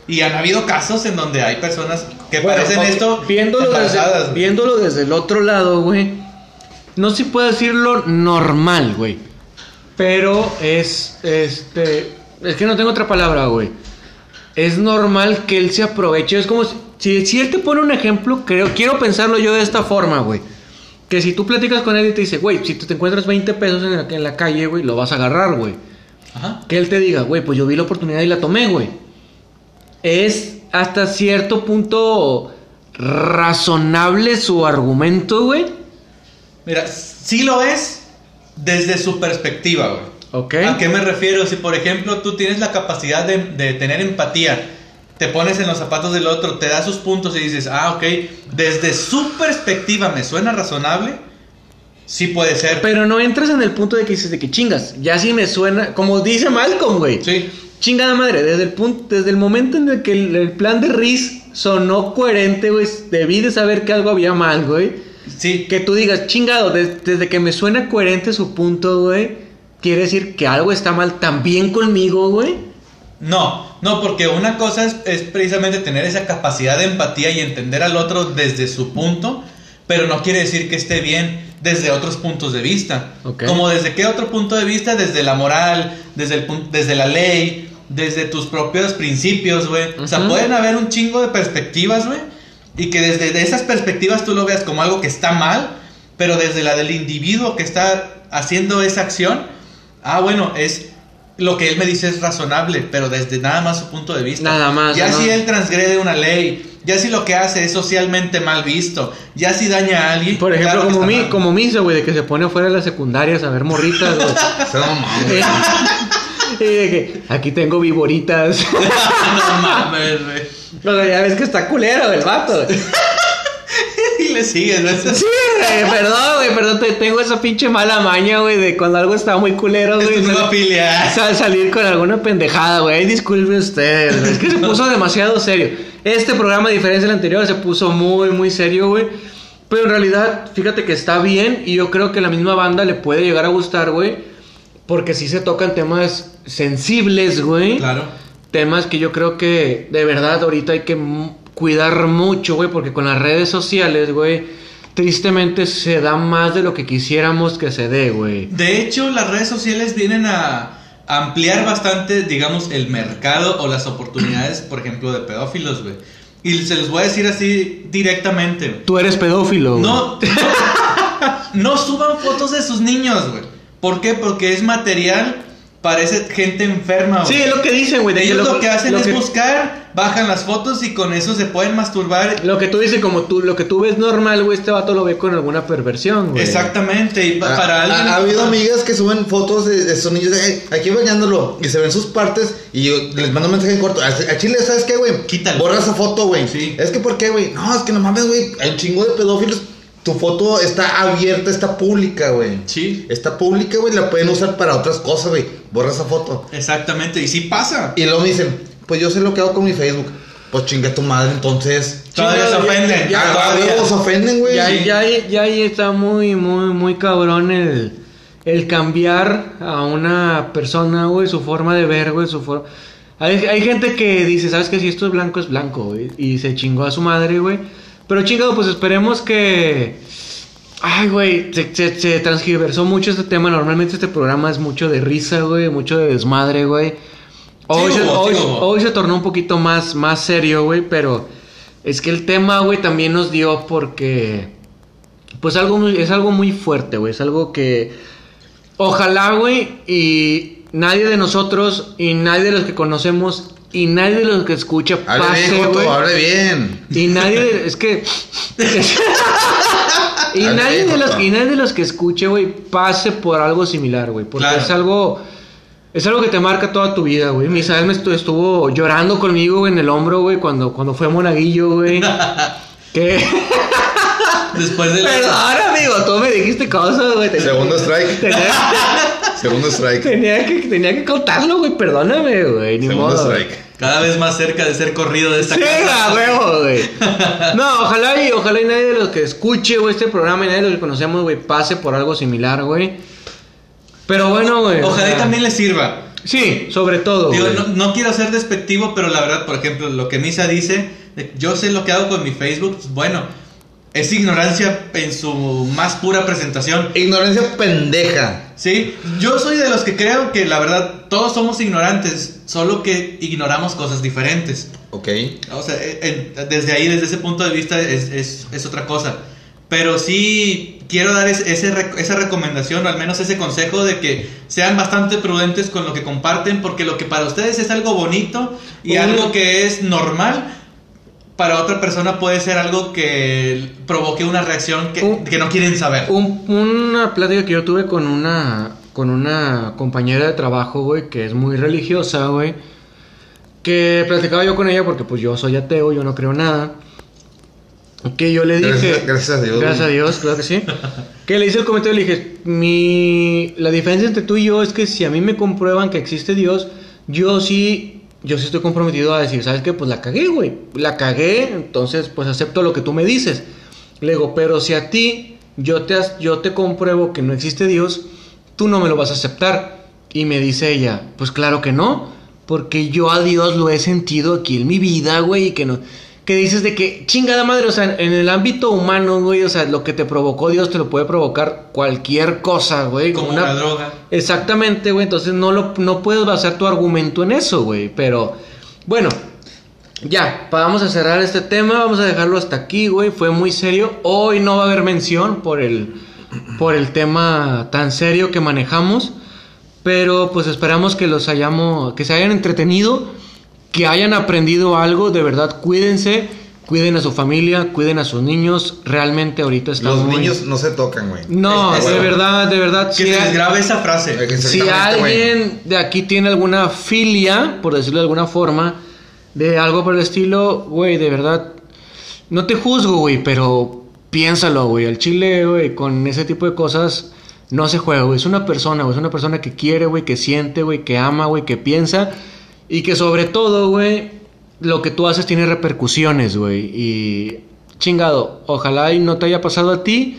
Y han habido casos en donde hay personas que Bueno, parecen esto Viéndolo desde, viéndolo desde el otro lado, güey. No sé si puedo decirlo normal, güey. Pero es. Este. Es que no tengo otra palabra, güey. Es normal que él se aproveche. Es como si, si, si él te pone un ejemplo, creo, quiero pensarlo yo de esta forma, güey. Que si tú platicas con él y te dice, güey, si tú te encuentras 20 pesos en la, en la calle, güey, lo vas a agarrar, güey. Ajá. Que él te diga, güey, pues yo vi la oportunidad y la tomé, güey. Es hasta cierto punto razonable su argumento, güey. Mira, sí lo es desde su perspectiva, güey. Ok. ¿A qué me refiero? Si por ejemplo tú tienes la capacidad de, de tener empatía, te pones en los zapatos del otro, te da sus puntos y dices, ah, ok, desde su perspectiva me suena razonable, sí puede ser. Pero no entras en el punto de que dices de que chingas. Ya sí me suena. Como dice Malcolm, güey. Sí. Chingada madre, desde el punto, desde el momento en el que el, el plan de Riz sonó coherente, güey, debí de saber que algo había mal, güey. Sí, Que tú digas, chingado, des- desde que me suena coherente su punto, güey, quiere decir que algo está mal también conmigo, güey. No, no, porque una cosa es, es precisamente tener esa capacidad de empatía y entender al otro desde su punto, pero no quiere decir que esté bien desde otros puntos de vista. Como desde qué otro punto de vista, desde la moral, desde, el, desde la ley, desde tus propios principios, güey. O sea, pueden haber un chingo de perspectivas, güey, y que desde de esas perspectivas tú lo veas como algo que está mal, pero desde la del individuo que está haciendo esa acción, ah, bueno, es lo que él me dice es razonable, pero desde nada más su punto de vista. Nada más, Ya ¿no? si él transgrede una ley, ya si lo que hace es socialmente mal visto, ya si daña a alguien. Por ejemplo, claro como, mi, como Misa, güey, de que se pone afuera de la secundaria a saber morritas, güey. *laughs* Y de que aquí tengo viboritas. *laughs* no mames, güey. *laughs* o sea, ya ves que está culero el vato. Le sigues, ¿no? Sí, güey, perdón, güey, perdón, te- tengo esa pinche mala maña, güey, de cuando algo está muy culero, Es güey. sal- zoofilia. sal- salir con alguna pendejada, güey. Disculpe usted, güey, es que se puso demasiado serio. Este programa, a diferencia del anterior, se puso muy, muy serio, güey. Pero en realidad, fíjate que está bien y yo creo que la misma banda le puede llegar a gustar, güey. Porque sí se tocan temas sensibles, güey. Claro. Temas que yo creo que de verdad ahorita hay que cuidar mucho, güey, porque con las redes sociales, güey, tristemente se da más de lo que quisiéramos que se dé, güey. De hecho, las redes sociales vienen a ampliar bastante, digamos, el mercado o las oportunidades, por ejemplo, de pedófilos, güey. Y se los voy a decir así directamente. Tú eres pedófilo. güey. No, no *laughs* suban fotos de sus niños, güey. ¿Por qué? Porque es material para esa gente enferma, güey. Sí, es lo que dicen, güey. que Ellos lo, que hacen lo es que- buscar, bajan las fotos y con eso se pueden masturbar. Lo que tú dices, como tú, lo que tú ves normal, güey, este vato lo ve con alguna perversión, güey. Exactamente. Y Ah, para ha- alguien. Ha, habido amigas que suben fotos de, de sus niños de, "Hey, aquí bañándolo y se ven sus partes y yo les mando un mensaje en corto. A, a Chile, ¿sabes qué, güey? Quítalo. Borra esa foto, güey. Sí. Es que, ¿por qué, güey? No, es que no mames, güey. Hay un chingo de pedófilos. Tu foto está abierta, está pública, güey. Sí, Está pública, güey. La pueden usar para otras cosas, güey. Borra esa foto. exactamente. Y sí pasa. Y luego me dicen, pues yo sé lo que hago con mi Facebook. Pues chinga tu madre, entonces. Todavía se ya- ofenden. ya- Ah, todavía. se ofenden, güey. Ya, ahí- ya ahí está muy, muy, muy cabrón el, el cambiar a una persona, güey, su forma de ver, güey, su forma... Hay, hay gente que dice, ¿sabes que Si esto es blanco, es blanco, güey. Y se chingó a su madre, güey. Pero chingado, pues esperemos que... Ay, güey, se, se, se transgiversó mucho este tema. Normalmente este programa es mucho de risa, güey, mucho de desmadre, güey. Hoy, Sí se, hubo, hoy- sí hubo. hoy se tornó un poquito más, más serio, güey, pero es que el tema, güey, también nos dio porque... Pues algo muy- es algo muy fuerte, güey. Es algo que... Ojalá, güey, y nadie de nosotros, y nadie de los que conocemos, y nadie de los que escucha Hable pase, bien, Joto, güey. hable bien. Y nadie de- es que *laughs* y Hable nadie bien, de los y nadie de los que escuche, güey, pase por algo similar, güey, porque Claro. es algo es algo que te marca toda tu vida, güey. Misael me estu- estuvo llorando conmigo güey, en el hombro, güey, cuando cuando fue monaguillo, güey. *laughs* que Después de la. Perdón, amigo, tú me dijiste cosas, güey. Segundo strike. Segundo strike. tenía que tenía que contarlo, güey. Perdóname, güey, ni Segundo modo. strike. Cada vez más cerca de ser corrido de esta Sí, casa. huevo, güey. *laughs* No, ojalá y ojalá y nadie de los que escuche, güey, este programa y nadie de los que conocemos, güey, pase por algo similar, güey. Pero bueno, güey. Ojalá y también le sirva. Sí, sobre todo, Digo, güey. no, no quiero ser despectivo, pero la verdad, por ejemplo, lo que Misa dice, yo sé lo que hago con mi Facebook, pues, bueno, es ignorancia en su más pura presentación. Ignorancia pendeja. Sí, yo soy de los que creo que la verdad todos somos ignorantes, solo que ignoramos cosas diferentes. Ok. O sea, en- desde ahí, desde ese punto de vista, es, es- es otra cosa. Pero sí quiero dar ese- esa recomendación, o al menos ese consejo de que sean bastante prudentes con lo que comparten, porque lo que para ustedes es algo bonito y algo que es normal, para otra persona puede ser algo que provoque una reacción que, Un- que no quieren saber. Un- una plática que yo tuve con una con una compañera de trabajo, güey, que es muy religiosa, güey. Que platicaba yo con ella porque pues yo soy ateo, yo no creo nada. Que yo le dije... Gracias- gracias a Dios, Gracias a. Dios, claro que sí. que le hice el comentario y le dije, mi... La diferencia entre tú y yo es que si a mí me comprueban que existe Dios, yo sí... Yo sí estoy comprometido a decir, ¿sabes qué? Pues la cagué, güey. La cagué, entonces pues acepto lo que tú me dices. Le digo, pero si a ti yo te, yo te compruebo que no existe Dios, tú no me lo vas a aceptar. Y me dice ella, pues claro que no, porque yo a Dios lo he sentido aquí en mi vida, güey, y que no... Que dices de que, chingada madre, o sea, en el ámbito humano, güey, o sea, lo que te provocó Dios te lo puede provocar cualquier cosa, güey. Como una droga. Exactamente, güey, entonces no, lo, no puedes basar tu argumento en eso, güey, pero bueno, ya, vamos a cerrar este tema, vamos a dejarlo hasta aquí, güey, fue muy serio, hoy no va a haber mención por el, por el tema tan serio que manejamos, pero pues esperamos que los hayamos, que se hayan entretenido, que hayan aprendido algo, de verdad, cuídense, cuiden a su familia, cuiden a sus niños, realmente ahorita está Los muy- niños no se tocan, güey. No, Es- de verdad, de verdad, Que si se hay- grabe esa frase. si Exactamente, güey. alguien de aquí tiene alguna filia, por decirlo de alguna forma, de algo por el estilo, güey, de verdad, no te juzgo, güey, pero piénsalo, güey. El chile, güey, con ese tipo de cosas no se juega, güey. Es una persona, güey, es una persona que quiere, güey, que siente, güey, que ama, güey, que piensa y que sobre todo, güey, lo que tú haces tiene repercusiones, güey. Y chingado, ojalá y no te haya pasado a ti.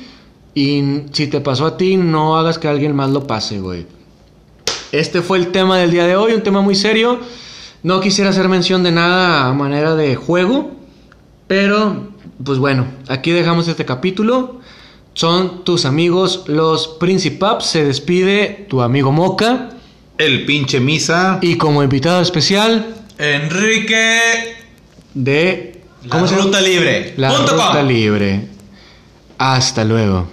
Y si te pasó a ti, no hagas que alguien más lo pase, güey. Este fue el tema del día de hoy, un tema muy serio. No quisiera hacer mención de nada a manera de juego, pero pues bueno, aquí dejamos este capítulo. Son tus amigos los Principaps. Se despide tu amigo Moca. El pinche misa. Y como invitado especial Enrique. de... La ruta libre. La punto com. Ruta Libre. Hasta luego.